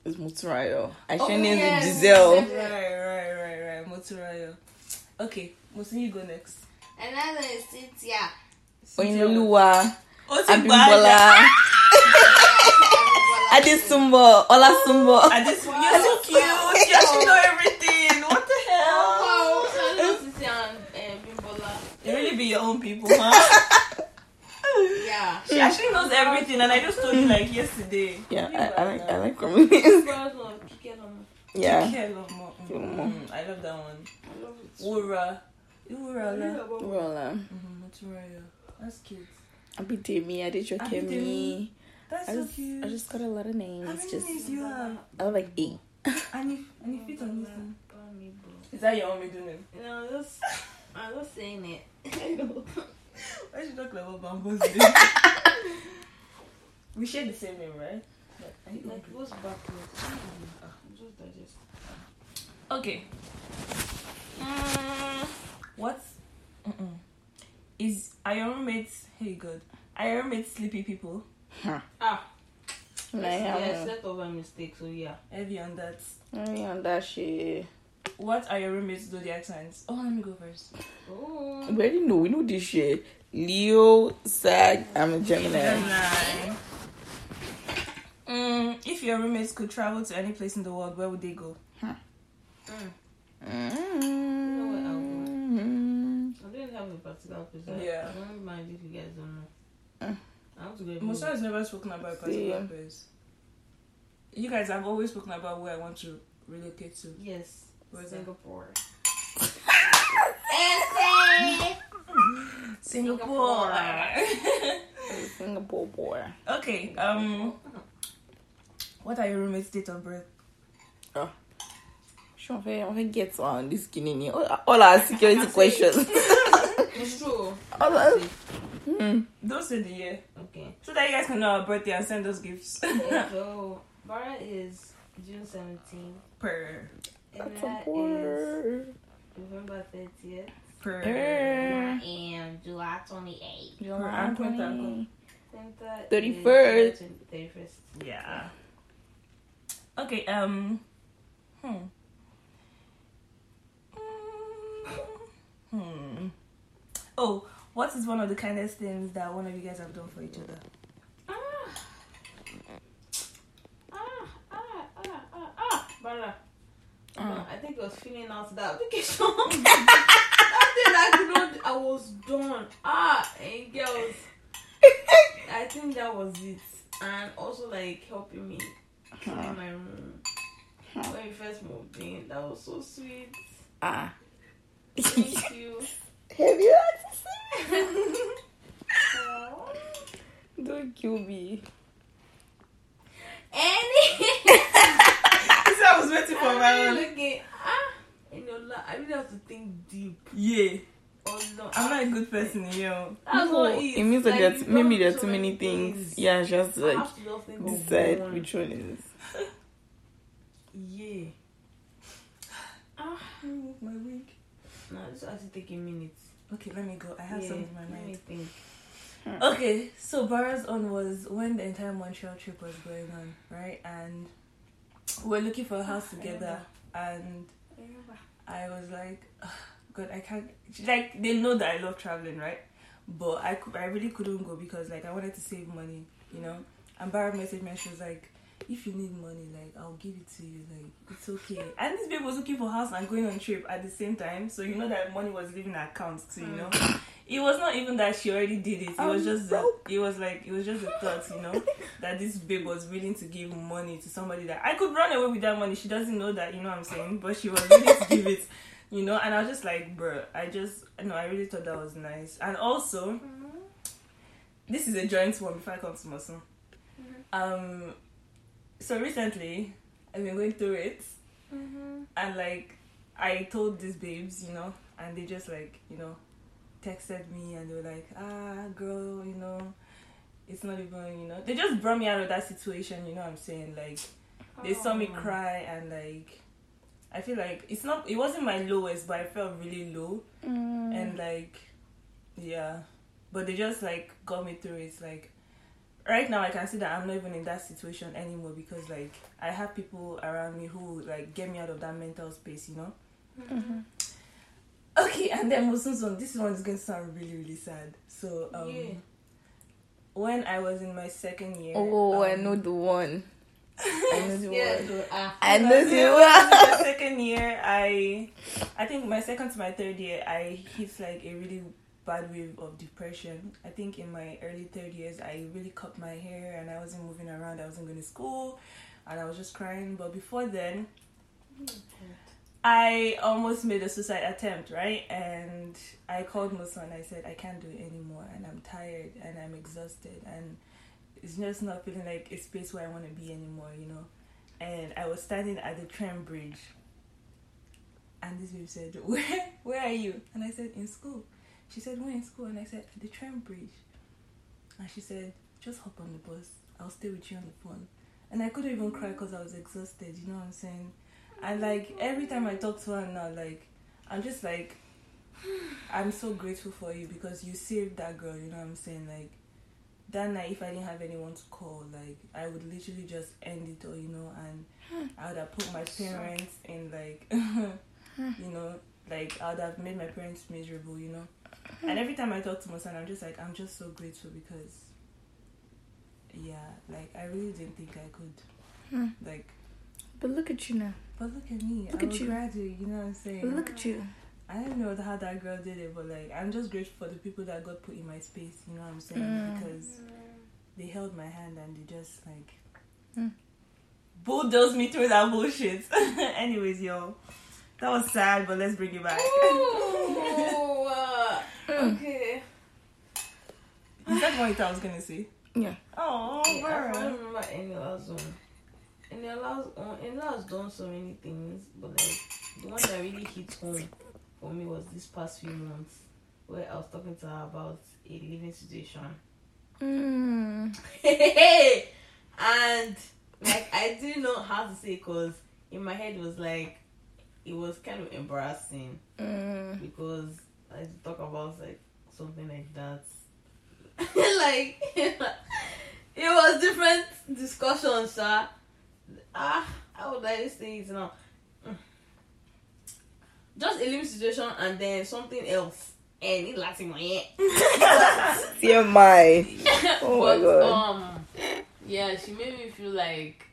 Speaker 1: It's Muturayo. I
Speaker 2: Oh,
Speaker 1: should name
Speaker 2: yes.
Speaker 1: it Giselle.
Speaker 3: Right, right, right, right. Moturayo. Okay, Musin, you go next.
Speaker 2: Another is Cynthia.
Speaker 1: Oyinoluwa.
Speaker 3: Otibala.
Speaker 1: Abimbola. Adesumbo. Olasumbo.
Speaker 3: Adis, you're so cute. You actually know everything. What the hell?
Speaker 2: Wow. So I know Cynthia and uh, Bimbola.
Speaker 3: You really be your own people, huh?
Speaker 2: Yeah.
Speaker 3: she actually knows everything, and I just told you like yesterday.
Speaker 1: Yeah,
Speaker 3: You
Speaker 1: I, I like I like comedians.
Speaker 2: Girls love Kike Lomo.
Speaker 1: Yeah.
Speaker 3: Take care, love more. Mm, I love that one.
Speaker 2: I love it.
Speaker 3: Wura. Wura.
Speaker 1: Well, um,
Speaker 3: Mm-hmm, Moturayo. That's cute.
Speaker 1: Abidemi, Adejokemi.
Speaker 3: Abidemi. That's
Speaker 1: I
Speaker 3: so
Speaker 1: just,
Speaker 3: cute.
Speaker 1: I just got a lot of
Speaker 3: How
Speaker 1: names.
Speaker 3: many
Speaker 1: Just
Speaker 3: names you have?
Speaker 1: I have like eight.
Speaker 3: And you, and you fit on this one. Is that your own middle name?
Speaker 2: You know, just I'm just saying it. I know.
Speaker 3: Why should talk about bamboos? we share the same name, right? But I think
Speaker 2: Like what's backwards? Ah, Just digest.
Speaker 3: Okay. Mm, what? Mm-mm. Is are your roommates? Hey, good. Are your roommates sleepy people?
Speaker 2: Ah.
Speaker 1: And I
Speaker 2: yeah,
Speaker 1: have
Speaker 2: set over mistake. So yeah.
Speaker 3: Heavy on that.
Speaker 1: only on that shit.
Speaker 3: What are your roommates' zodiac signs? Oh, let me go first.
Speaker 2: Oh.
Speaker 1: We already know. We know this shit. Leo, Sag, I'm a Gemini.
Speaker 3: Gemini. Mm, if your roommates could travel to any place in the world, where would they go?
Speaker 2: Mm.
Speaker 1: Mm.
Speaker 2: I didn't have a particular place.
Speaker 3: Yeah.
Speaker 2: I don't mind if you guys don't know.
Speaker 1: Mm.
Speaker 2: I want to go.
Speaker 3: Musa has never spoken about a particular place. You guys have always spoken about where I want to relocate to.
Speaker 2: Yes.
Speaker 3: Where's that?
Speaker 2: Singapore.
Speaker 3: Singapore.
Speaker 1: Singapore boy.
Speaker 3: okay. Um. What are your roommates' date of birth? Oh.
Speaker 1: Sure, on fait, on fait get on this skinny. All, all our security questions.
Speaker 2: It's true.
Speaker 1: all our, hmm.
Speaker 3: Don't say the year,
Speaker 2: Okay.
Speaker 3: so that you guys can know our birthday and send us gifts.
Speaker 2: Yeah, so Bara is June 17th.
Speaker 3: per
Speaker 1: That's
Speaker 2: Emma
Speaker 1: a
Speaker 2: is
Speaker 1: boy.
Speaker 2: November 30th.
Speaker 3: per.
Speaker 1: Eh.
Speaker 2: And July 28th.
Speaker 1: July
Speaker 3: I'm going to
Speaker 1: 20.
Speaker 2: Cynthia
Speaker 1: 31st.
Speaker 2: is 31st.
Speaker 3: Yeah. Okay. Um. Hmm. Hmm. Oh, what is one of the kindest things that one of you guys have done for each other?
Speaker 2: Ah. Ah, ah, ah, ah, ah. Bara. No, I think I was feeling out the application. that day I could not, I was done. Ah, and girls. I think that was it. And also like helping me clean my room. When we first moved in, that was so sweet.
Speaker 1: Ah.
Speaker 2: Thank you.
Speaker 1: Have you had to say?
Speaker 2: Aw.
Speaker 1: Don't kill me.
Speaker 2: Any.
Speaker 3: This I was waiting for my
Speaker 2: really
Speaker 3: own.
Speaker 2: looking. Ah, in your life, I really have to think deep.
Speaker 3: Yeah,
Speaker 2: Oh no,
Speaker 3: I'm not a good person, yo.
Speaker 2: That's
Speaker 1: No,
Speaker 2: what
Speaker 1: it means that
Speaker 2: like,
Speaker 1: there's, maybe there are too many things. Yeah, just like
Speaker 2: have to just think of
Speaker 1: decide
Speaker 2: one.
Speaker 1: which one is.
Speaker 2: Yeah. Ah, move
Speaker 3: My wig.
Speaker 2: no, this has to take a minute.
Speaker 3: Okay, let me go. I have
Speaker 2: yeah,
Speaker 3: something in my
Speaker 2: let me
Speaker 3: mind.
Speaker 2: think.
Speaker 3: Okay, so Bara's on was when the entire Montreal trip was going on, right? And we're looking for a house together, and I was like, "Ugh, God, I can't. Like they know that I love traveling, right? But I could, I really couldn't go because like I wanted to save money, you know. And Bara messaged me and she was like, "If you need money, like I'll give it to you. Like it's okay." And this babe was looking for house and going on trip at the same time, so you know that money was leaving her account too, you know. Mm. It was not even that she already did it. It was
Speaker 1: I'm
Speaker 3: just the, it was like it was just a thought, you know, that this babe was willing to give money to somebody that I could run away with that money. She doesn't know that, you know what I'm saying? But she was willing to give it, you know. And I was just like, bro, I just no, I really thought that was nice. And also, mm-hmm. this is a joint one before I come to Mosun. Mm-hmm. Um, so recently I've been going through it, and like I told these babes, you know, and they just like you know texted me and they were like, ah, girl, you know, it's not even, you know, they just brought me out of that situation, you know what I'm saying? Like, they saw me
Speaker 2: Oh.
Speaker 3: cry and like, I feel like it's not, it wasn't my lowest, but I felt really low
Speaker 1: Mm.
Speaker 3: and like, yeah, but they just like got me through it. Like, right now I can see that I'm not even in that situation anymore because like I have people around me who like get me out of that mental space, you know. Okay, and then Musunsun, this one is going to sound really, really sad. So, um,
Speaker 2: Yeah.
Speaker 3: when I was in my second year,
Speaker 1: Oh, I
Speaker 3: um,
Speaker 1: know the one. I know the
Speaker 2: Yeah,
Speaker 1: one.
Speaker 2: the-.
Speaker 1: I know the one.
Speaker 3: my second year, I, I think my second to my third year, I hit like a really bad wave of depression. I think in my early third years, I really cut my hair and I wasn't moving around. I wasn't going to school, and I was just crying. But before then, I almost made a suicide attempt, right? And I called Musa and I said, I can't do it anymore and I'm tired and I'm exhausted and it's just not feeling like a space where I want to be anymore, you know? And I was standing at the tram bridge and this babe said, Where where are you? And I said, In school. She said, Where in school? And I said, The tram bridge. And she said, Just hop on the bus. I'll stay with you on the phone. And I couldn't even cry because I was exhausted, you know what I'm saying? And like every time I talk to her now, like I'm just like I'm so grateful for you because you saved that girl, you know what I'm saying? Like that night if I didn't have anyone to call, like I would literally just end it all, you know, and I would have put my parents in like you know, like I would have made my parents miserable, you know. And every time I talk to my son I'm just like I'm just so grateful because yeah, like I really didn't think I could like
Speaker 1: But look at you now.
Speaker 3: but look at me.
Speaker 1: Look
Speaker 3: I'm
Speaker 1: at you.
Speaker 3: graduate, you know what I'm saying?
Speaker 1: But look at you.
Speaker 3: I don't know how that girl did it, but like I'm just grateful for the people that God put in my space, you know what I'm saying?
Speaker 1: Mm.
Speaker 3: Because they held my hand and they just like
Speaker 1: Mm.
Speaker 3: bulldozed me through that bullshit. Anyways, yo. That was sad, but let's bring it back.
Speaker 2: Ooh, uh,
Speaker 1: Mm.
Speaker 2: okay.
Speaker 3: Is that what I was gonna say?
Speaker 1: Yeah.
Speaker 3: Oh,
Speaker 2: Yeah, I
Speaker 3: bro.
Speaker 2: can't remember Eniola's one. Eniola's one. Eniola's done so many things, but like the one that really hit home for me was this past few months, where I was talking to her about a living situation,
Speaker 1: Mm.
Speaker 2: and like I didn't know how to say because in my head it was like it was kind of embarrassing
Speaker 1: Mm.
Speaker 2: because I talk about like something like that. like it was different discussions, sir. Ah, how would I say it now? Just a living situation and then something else. And it lasting my head.
Speaker 1: TMI. Oh my God.
Speaker 2: Um, yeah, she made me feel like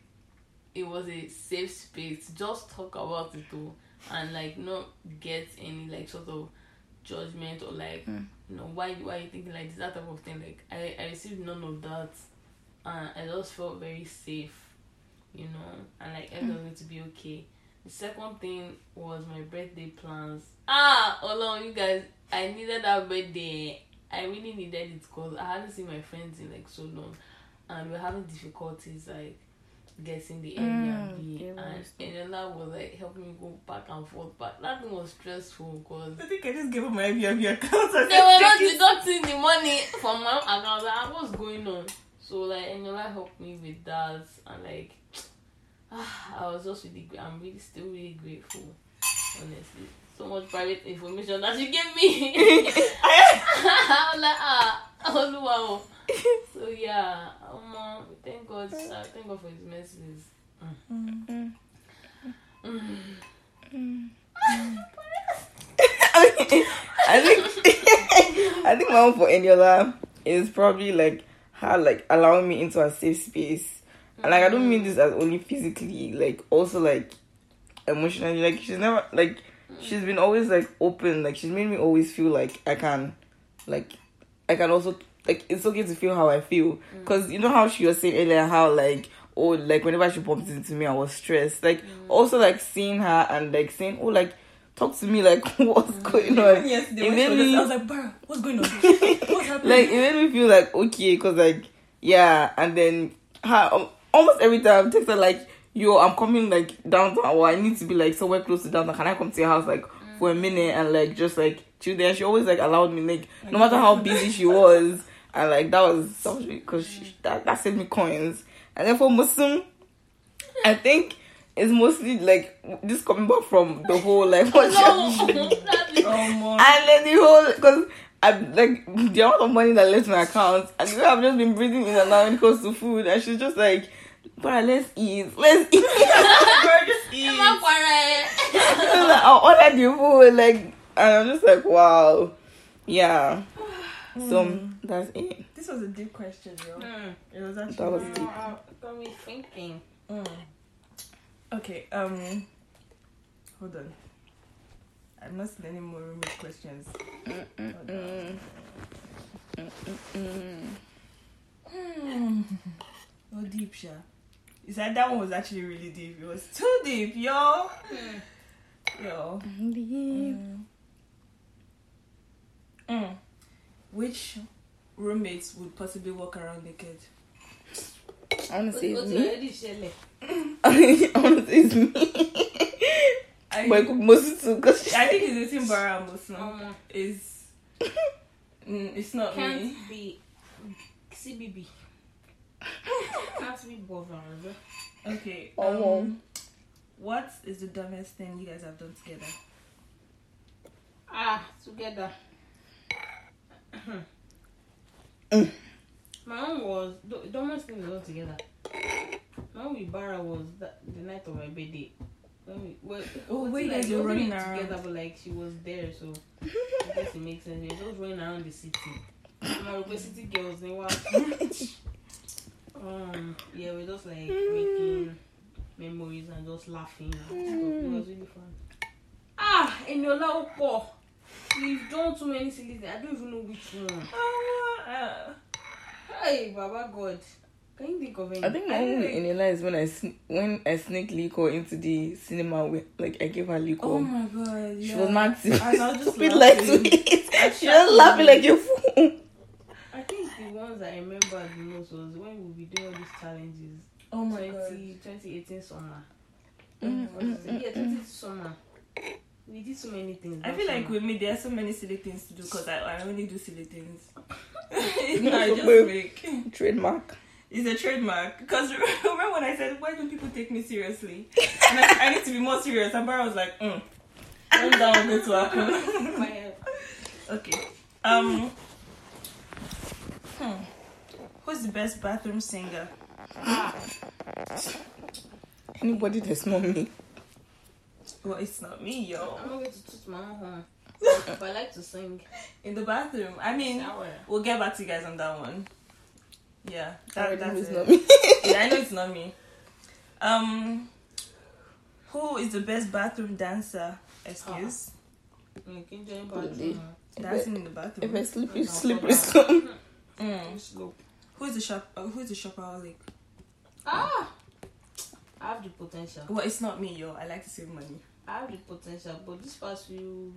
Speaker 2: it was a safe space to just talk about it too, and like not get any like sort of judgment or like
Speaker 1: Mm.
Speaker 2: you know why why you thinking like this that type of thing. Like I I received none of that, and I just felt very safe, you know, and like everything was going to be okay. The second thing was my birthday plans. Ah, hold you guys, I needed that birthday. I really needed it because I hadn't seen my friends in like so long, and we are having difficulties like getting the Airbnb,
Speaker 1: yeah,
Speaker 2: and that was like helping me go back and forth. But that thing was stressful because
Speaker 3: I think I just gave him my Airbnb account. I
Speaker 2: they were not deducting the money from my account. Like, what's going on? So like Eniola helped me with that, and like I was just really, I'm really still really grateful, honestly. So much private information that you gave me. I was like, ah, oh wow. So yeah, um, uh, thank God, uh, thank God for His mercies.
Speaker 1: Mm.
Speaker 2: Mm.
Speaker 1: I think I think my one for Eniola is probably like her like allowing me into a safe space. And like I don't mean this as only physically, like also like emotionally. Like she's never like she's been always like open. Like she's made me always feel like I can like I can also like it's okay to feel how I feel. Mm. Cause you know how she was saying earlier how like oh like whenever she bumped into me I was stressed. Like mm. also like seeing her and like saying oh like talk to me like what's mm. going on.
Speaker 3: Yesterday,
Speaker 1: It
Speaker 3: when
Speaker 1: made me-
Speaker 3: I was like, Bara, what's going on? What's happening?
Speaker 1: like it made me feel like okay because like yeah and then her um, almost every time text her like yo i'm coming like downtown or i need to be like somewhere close to downtown can i come to your house like for a minute and like just like chill there she always like allowed me like no matter how busy she was and like that was so because that, that saved me coins and then for muslim i think it's mostly like this coming back from the whole like what
Speaker 2: No,
Speaker 1: she
Speaker 2: that is-
Speaker 3: oh,
Speaker 1: and then the whole because I'm like the amount of money that left my account, and the way I've just been breathing in and out when it comes to food, and she's just like, "But let's eat, let's eat."
Speaker 3: Girl, just eat.
Speaker 2: Ẹ má para ẹ.
Speaker 1: She's like, I'll order the food, like, and I'm just like, "Wow, yeah." So that's it.
Speaker 3: This was a deep question, yo.
Speaker 2: Hmm.
Speaker 3: It was actually.
Speaker 1: That was
Speaker 3: deep.
Speaker 1: deep.
Speaker 2: Uh, got me thinking.
Speaker 3: Mm. Okay, um hold on. I'm not seeing any more roommate questions. Hold on. Hmm. Oh deep, Sha. You said that one was actually really deep. It was too deep, yo. Yo. Mm. Mm. Which roommates would possibly walk around naked?
Speaker 1: I wanna say it's me.
Speaker 2: already ṣẹlẹ̀.
Speaker 1: I wanna say it's me.
Speaker 3: I,
Speaker 1: But it too, because
Speaker 3: I think it's the same Bara Muslim.
Speaker 2: Um,
Speaker 3: is mm, it's not me.
Speaker 2: can't be CBB. Can't be bothered.
Speaker 3: Okay. Um, what is the dumbest thing you guys have done together?
Speaker 2: Ah, together.
Speaker 1: Mm.
Speaker 2: My own was the dumbest thing we done together. My own with Bara was that, the night of my birthday. When we, well,
Speaker 3: Oh,
Speaker 2: it
Speaker 3: where you
Speaker 2: wasn't
Speaker 3: guys
Speaker 2: it
Speaker 3: were running around.
Speaker 2: together, but like she was there, so I guess it makes sense. We were just running around the city. My city girls, they were. um, yeah, we're just like making memories and just laughing and stuff. It was really fun. Ah, in Eniola Opo. We've done too many silly things. I don't even know which one.
Speaker 3: Uh,
Speaker 2: Hey, Baba God. Can you think of any?
Speaker 1: I think my own in your life is when I sn- when I sneak liquor into the cinema with like I gave her liquor.
Speaker 3: oh my god.
Speaker 1: She
Speaker 3: yeah.
Speaker 1: was mad
Speaker 3: And I was just
Speaker 1: stupid like to
Speaker 3: laughing.
Speaker 1: She was laughing like a fool.
Speaker 2: I think the ones I remember the most was when we be doing all these challenges.
Speaker 3: Oh my god.
Speaker 2: 2018 summer.
Speaker 1: Mm,
Speaker 2: What is it? Yeah, 2018 summer. We did so many things.
Speaker 3: I feel like
Speaker 2: summer.
Speaker 3: with me, there are so many silly things to do because I, I only do silly things. no, I just make.
Speaker 1: Trademark.
Speaker 3: It's a trademark. Because remember when I said, why don't people take me seriously? And I, said, I need to be more serious. And Bara was like, mm. When that one going to happen? Okay. Um. Hmm. Who's the best bathroom singer?
Speaker 1: Anybody that's not me.
Speaker 3: Well, it's not me, yo.
Speaker 2: I'm not going to toot my own horn. but I like to sing.
Speaker 3: In the bathroom. I mean,
Speaker 2: Shower.
Speaker 3: we'll get back to you guys on that one. Yeah, that,
Speaker 1: already know
Speaker 3: that's it.
Speaker 1: not me.
Speaker 3: yeah, I know it's not me. Um, who is the best bathroom dancer? Excuse,
Speaker 2: You can join
Speaker 1: Good
Speaker 2: bathroom.
Speaker 1: If
Speaker 3: dancing in the
Speaker 1: If
Speaker 3: bathroom.
Speaker 1: I slippery,
Speaker 2: No,
Speaker 1: slippery
Speaker 2: hold
Speaker 1: slope.
Speaker 3: Mm. Who is the shop? Uh, who is the shopaholic?
Speaker 2: Ah! I have the potential.
Speaker 3: Well, it's not me, yo. I like to save money.
Speaker 2: I have the potential, but this past few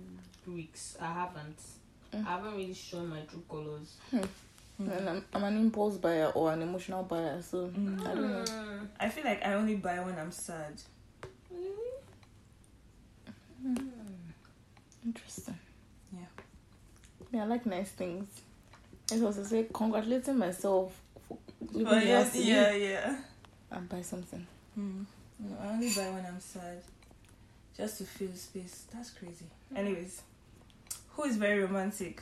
Speaker 2: weeks, I haven't.
Speaker 1: Mm.
Speaker 2: I haven't really shown my true colors.
Speaker 1: And I'm, I'm an impulse buyer or an emotional buyer, so
Speaker 3: Mm.
Speaker 1: I don't know.
Speaker 2: Mm.
Speaker 3: I feel like I only buy when I'm sad. Really?
Speaker 1: Interesting.
Speaker 3: Yeah.
Speaker 1: Yeah, I like nice things. I was to say, congratulating myself for living
Speaker 3: But
Speaker 1: the
Speaker 3: yeah, yeah, yeah.
Speaker 1: and buy something.
Speaker 3: Mm. No, I only buy when I'm sad, just to feel space. That's crazy. Anyways, who is very romantic?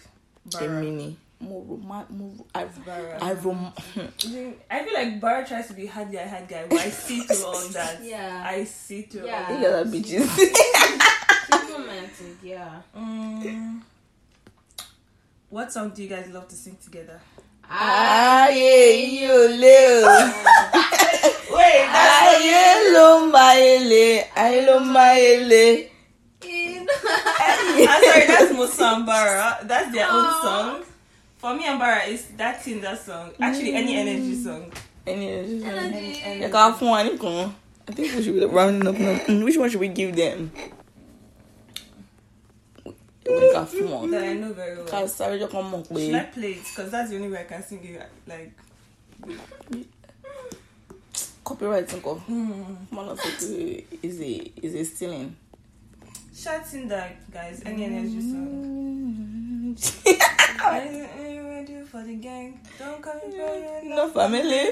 Speaker 1: A
Speaker 3: Bara.
Speaker 1: mini. More rom- more, I,
Speaker 3: Bara.
Speaker 1: I rom-
Speaker 3: I feel like Bara tries to be hard guy, hard guy, but I see through all that.
Speaker 2: Yeah.
Speaker 3: I see through
Speaker 2: Yeah.
Speaker 3: all
Speaker 1: Look at that bitches.
Speaker 2: She's romantic, yeah.
Speaker 3: Mm. What song do you guys love to sing together?
Speaker 1: Ayé yóò lé o.
Speaker 3: Wait,
Speaker 1: Ayé ló máa yẹlé. Ayé ló máa yẹlé.
Speaker 3: I'm sorry, that's Musa and That's their own song. For me and Bara, it's that Tinder song. Actually, any energy song.
Speaker 1: Any energy?
Speaker 2: Energy.
Speaker 1: Ká fún wa nìkan. I think we should be rounding up now. Mm, Which one should we give them?
Speaker 3: That I know very well.
Speaker 1: sáré jọ kán mọ̀
Speaker 3: Should I play it? Because that's the only way I can sing it. Like,
Speaker 1: copyright nǹkan.
Speaker 3: mm.
Speaker 1: Wọ́n lọ sọ pé is a is a stealing.
Speaker 3: shout Tinder, guys. Any energy song. Anything you wanna do for the gang? Don't call me brother.
Speaker 1: No family.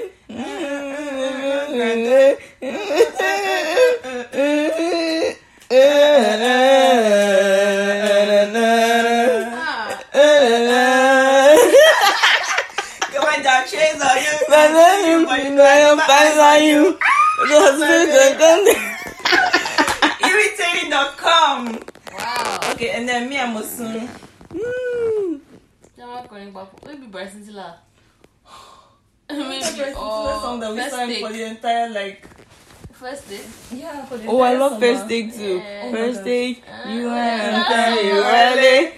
Speaker 3: Come on, dog. Shades on you. Irritating.com.
Speaker 2: wow.
Speaker 3: Okay, and then me and Musun.
Speaker 2: Now I'm calling back. Maybe Bryson Tiller.
Speaker 3: Maybe
Speaker 2: Maybe.
Speaker 3: oh, song that we
Speaker 2: first
Speaker 3: sang for the entire like.
Speaker 2: First day.
Speaker 3: Yeah, for the
Speaker 1: Oh, I love
Speaker 3: summer.
Speaker 1: first take too.
Speaker 2: Yeah.
Speaker 3: Oh
Speaker 1: First
Speaker 3: God.
Speaker 1: take, you are
Speaker 2: Uh,
Speaker 1: tell you ready.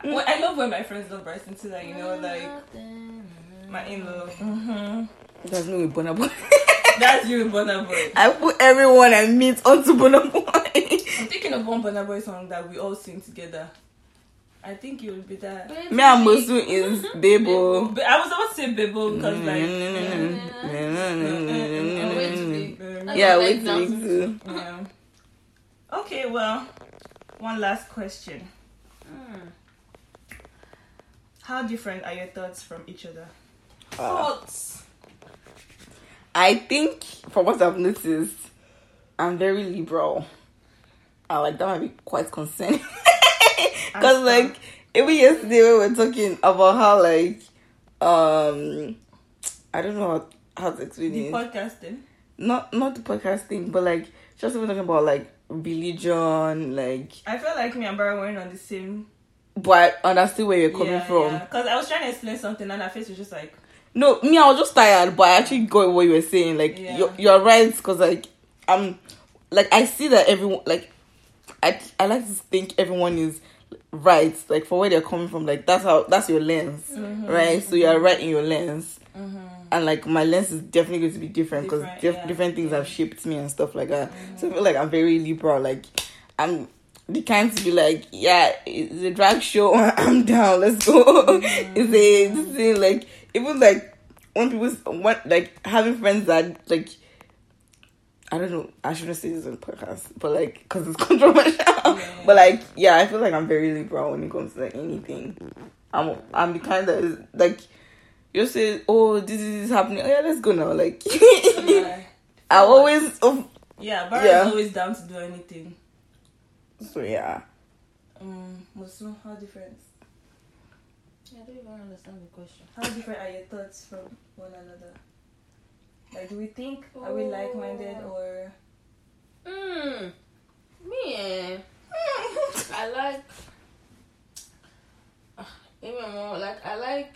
Speaker 1: Mm-hmm.
Speaker 3: Well, I love when my friends love Bryson Tiller. You know, like my in-law. Mm-hmm.
Speaker 1: That's me with Burna Boy.
Speaker 3: That's you, Burna Boy.
Speaker 1: I put everyone I meet onto Burna Boy.
Speaker 3: I'm thinking of one Burna Boy song that we all sing together. I think it would be that.
Speaker 1: Me and Mosu is Bebo.
Speaker 3: But I was about to say Bebo because like.
Speaker 1: Yeah,
Speaker 2: Like
Speaker 1: wait
Speaker 2: that.
Speaker 1: till week two.
Speaker 3: Yeah. Okay, well, one last question.
Speaker 2: Mm.
Speaker 3: How different are your thoughts from each other?
Speaker 2: Thoughts.
Speaker 1: I think, from what I've noticed, I'm very liberal. I like that might be quite concerning. Because, like, even yesterday we were talking about how, like, um, I don't know how, how to explain
Speaker 3: The
Speaker 1: it.
Speaker 3: podcasting.
Speaker 1: Not not the podcast thing, but like just even talking about like religion, like.
Speaker 3: I feel like me and Barry weren't on the same.
Speaker 1: But I understood where you're coming from.
Speaker 3: Because I was trying to explain something and her face was just like,
Speaker 1: No, me, I was just tired, but I actually got what you were saying. Like,
Speaker 3: Yeah.
Speaker 1: you're, you're right, because, like, I'm, like, I see that everyone, like, I, I like to think everyone is right, like, for where they're coming from. Like, that's how, that's your lens,
Speaker 3: Mm-hmm.
Speaker 1: right? So you're mm-hmm. right in your lens. Mm-hmm. And, like, my lens is definitely going to be different, because diff-
Speaker 3: yeah.
Speaker 1: different things have shaped me and stuff like that. So I mm-hmm. feel like I'm very liberal. Like, I'm the kind to be like, yeah, it's a drag show. I'm down. Let's go. Mm. it's a this thing like even like when people want like having friends that like. I don't know. I shouldn't say this on podcast, but like, cause it's controversial. But like, yeah, I feel like I'm very liberal when it comes to like anything. I'm I'm the kind that is like, you say, oh, this is happening. Oh, yeah, let's go now. Like,
Speaker 3: Yeah.
Speaker 1: I always. Oh,
Speaker 3: Yeah, Barra
Speaker 1: Yeah.
Speaker 3: is always down to do anything.
Speaker 1: So yeah.
Speaker 3: Um, Mosu, how different?
Speaker 2: I don't even understand the question.
Speaker 3: How different are your thoughts from one another? Like, do we think are we
Speaker 2: Oh.
Speaker 3: like-minded or?
Speaker 2: Mm. Me, eh, I like. Even more like I like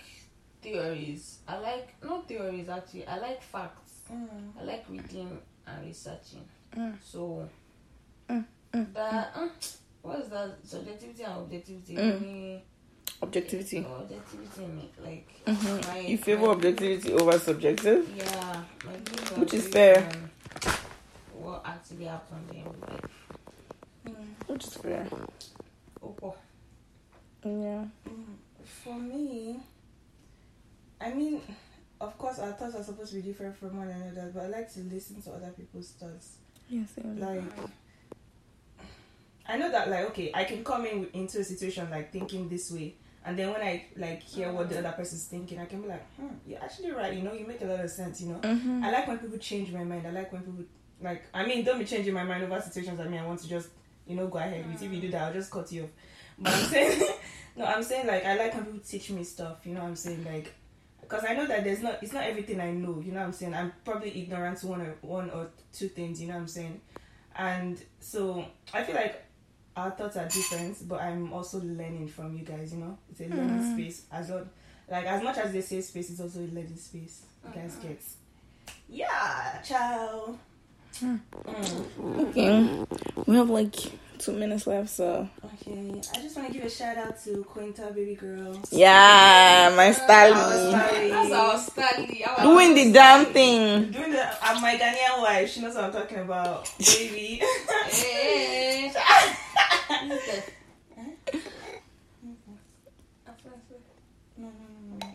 Speaker 2: theories. I like not theories actually. I like facts.
Speaker 3: Mm.
Speaker 2: I like reading and researching.
Speaker 1: Mm.
Speaker 2: So
Speaker 1: Mm, mm,
Speaker 2: that uh, what's that subjectivity and objectivity?
Speaker 1: Mm.
Speaker 2: Me,
Speaker 1: Objectivity.
Speaker 2: objectivity me like
Speaker 1: Mhm.
Speaker 2: my,
Speaker 1: You favor objectivity over subjective.
Speaker 2: Yeah, my views are
Speaker 1: Which is fair.
Speaker 2: What actually happened in like
Speaker 3: Mm.
Speaker 1: Which is fair.
Speaker 2: oh,
Speaker 1: Yeah.
Speaker 3: Mm, For me, I mean, of course, our thoughts are supposed to be different from one another, but I like to listen to other people's thoughts.
Speaker 1: Yes.
Speaker 3: Like, I know that, like, okay, I can come in into a situation like thinking this way, and then when I like hear what the other person's thinking, I can be like, hmm, you're actually right. You know, you make a lot of sense. You know,
Speaker 1: Mm-hmm.
Speaker 3: I like when people change my mind. I like when people like. I mean, don't be changing my mind over situations. I mean, I want to just you know go ahead with. If you do that, I'll just cut you off. But I'm saying, no, I'm saying like I like when people teach me stuff. You know, what I'm saying like. Because I know that there's not, it's not everything I know. You know what I'm saying? I'm probably ignorant to one or one or two things. You know what I'm saying? And so I feel like our thoughts are different, but I'm also learning from you guys. You know, it's a learning
Speaker 1: Mm.
Speaker 3: space as well. Like as much as they say space, it's also a learning space. You guys get? Yeah, ciao. Mm.
Speaker 1: Okay. We have like two minutes left, so
Speaker 3: Okay, I just want to give a shout out to Quinta, baby girl.
Speaker 1: yeah, my
Speaker 3: Our
Speaker 1: style
Speaker 3: style.
Speaker 2: That's our study.
Speaker 1: Doing the damn thing.
Speaker 3: Doing the, I'm my Ghanaian wife. She knows what I'm talking about, baby.
Speaker 2: Hey.
Speaker 3: No, no, no, no.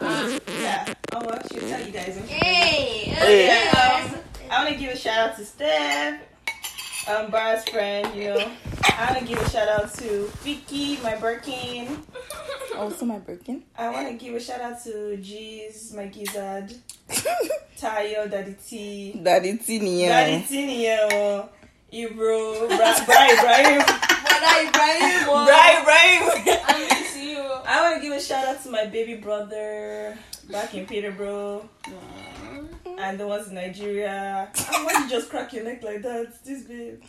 Speaker 3: Ah, yeah. Oh, she'll tell you guys. okay?
Speaker 2: Hey.
Speaker 3: Yeah, um, I want to give a shout out to Steph, um, Bar's friend, you know. I want to give a shout out to Vicky, my Birkin.
Speaker 1: Also, my Birkin.
Speaker 3: I want to give a shout out to G's, my Gizzard, Tayo, Daddy T,
Speaker 1: Daddy Tini,
Speaker 3: Daddy
Speaker 1: yeah.
Speaker 3: T, Ibro, Bra, Bra Ibrahim,
Speaker 2: Brother Ibrahim.
Speaker 3: Bra Ibrahim.
Speaker 2: I miss you.
Speaker 3: I want to give a shout out to my baby brother back in Peterborough and the ones in Nigeria. Ah, Why you just crack your neck like that? This babe.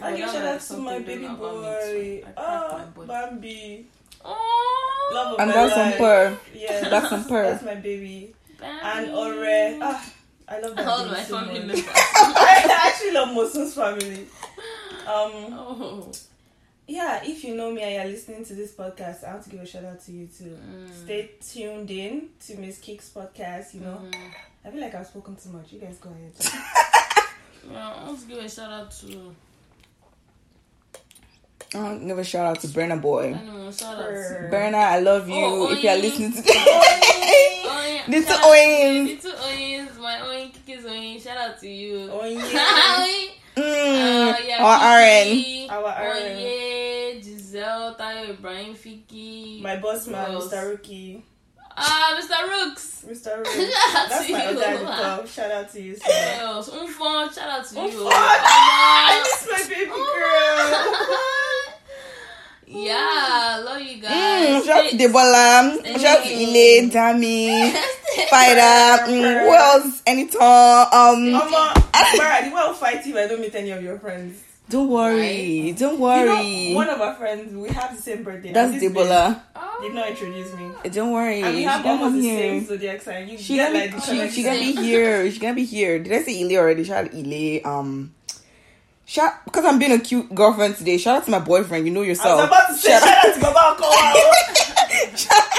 Speaker 3: I
Speaker 2: Oh,
Speaker 3: give a shout out to my baby
Speaker 2: done about me
Speaker 3: boy.
Speaker 2: too. I cracked
Speaker 3: Oh,
Speaker 2: my.
Speaker 3: Bambi.
Speaker 2: Oh.
Speaker 3: Love of
Speaker 1: And
Speaker 3: my
Speaker 1: that's some
Speaker 3: life.
Speaker 1: purr.
Speaker 3: Yeah,
Speaker 1: That's some purr.
Speaker 3: That's my baby. And
Speaker 2: Baby.
Speaker 3: Ore. Ah, I love that
Speaker 2: All
Speaker 3: baby
Speaker 2: my
Speaker 3: so
Speaker 2: family members.
Speaker 3: I actually love Mosun's family. Um,
Speaker 2: Oh.
Speaker 3: yeah, if you know me and you're listening to this podcast, I want to give a shout out to you too.
Speaker 2: Mm.
Speaker 3: Stay tuned in to Miss Kick's podcast. You know,
Speaker 2: Mm.
Speaker 3: I feel like I've spoken too much. You guys go ahead.
Speaker 2: Yeah, let's give a shout out to
Speaker 1: I'll give a shout out to Burna Boy.
Speaker 2: anyone. Shout out to
Speaker 3: Purr.
Speaker 1: Berna, I love you.
Speaker 2: Oh,
Speaker 1: if you're listening to
Speaker 2: this,
Speaker 1: Little
Speaker 2: Shout out to
Speaker 1: Oyin.
Speaker 2: Little Oyins, my Oyin Kiki's Oyin. Shout out to you.
Speaker 3: Oh yeah,
Speaker 2: Oyin.
Speaker 1: mm,
Speaker 2: Uh, yeah,
Speaker 1: or
Speaker 2: Kiki,
Speaker 3: Our RN.
Speaker 2: Oye, Giselle, Tayo, Ibrahim, Fiki.
Speaker 3: my boss man, Mr. Rookie,
Speaker 2: Ah, Mr. Rooks.
Speaker 3: Mr. Rookie.
Speaker 2: Shout out
Speaker 3: That's
Speaker 2: to
Speaker 3: my
Speaker 2: you.
Speaker 3: other at the top. Shout out to you.
Speaker 2: Who
Speaker 3: sir.
Speaker 2: else? Umfon, shout out to you.
Speaker 3: Oh! I miss my baby girl.
Speaker 2: yeah, love you
Speaker 1: Mm,
Speaker 2: guys.
Speaker 1: shout out to Debola. Shout out to Ile, Dami, Spider. Mm, who else? Anytime. Um,
Speaker 3: Mama, Mara, the way I'll fight you if I don't meet any of your friends.
Speaker 1: don't worry. Don't
Speaker 3: You
Speaker 1: worry.
Speaker 3: know, one of our friends, we have the same birthday.
Speaker 1: That's
Speaker 3: and this
Speaker 1: Debola.
Speaker 3: babe Did not introduce me.
Speaker 1: Don't worry.
Speaker 3: And we have
Speaker 1: gonna
Speaker 3: almost the
Speaker 1: here.
Speaker 3: same zodiac sign. You
Speaker 1: She
Speaker 3: get
Speaker 1: gonna,
Speaker 3: like
Speaker 1: be, she, she gonna be here. She gonna be here. Did I say Ile already? Shout out Ile. Um, shout because I'm being a cute girlfriend today. Shout out to my boyfriend. You know
Speaker 3: I was
Speaker 1: yourself.
Speaker 3: about to say
Speaker 1: Shout
Speaker 3: shout out to Baba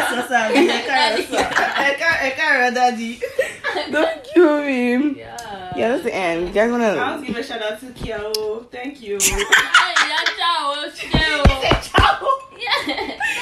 Speaker 3: Okowa. Eka Sosa, Eka Rosa, Eka Eka Radadi.
Speaker 1: Don't kill me.
Speaker 2: Yeah.
Speaker 1: Yeah, that's the end. You guys
Speaker 3: I want
Speaker 1: wanna?
Speaker 3: to give a shout out to Kiao. Thank you.
Speaker 2: Hey, yeah, ciao, ciao.
Speaker 3: Ciao.
Speaker 2: Yeah.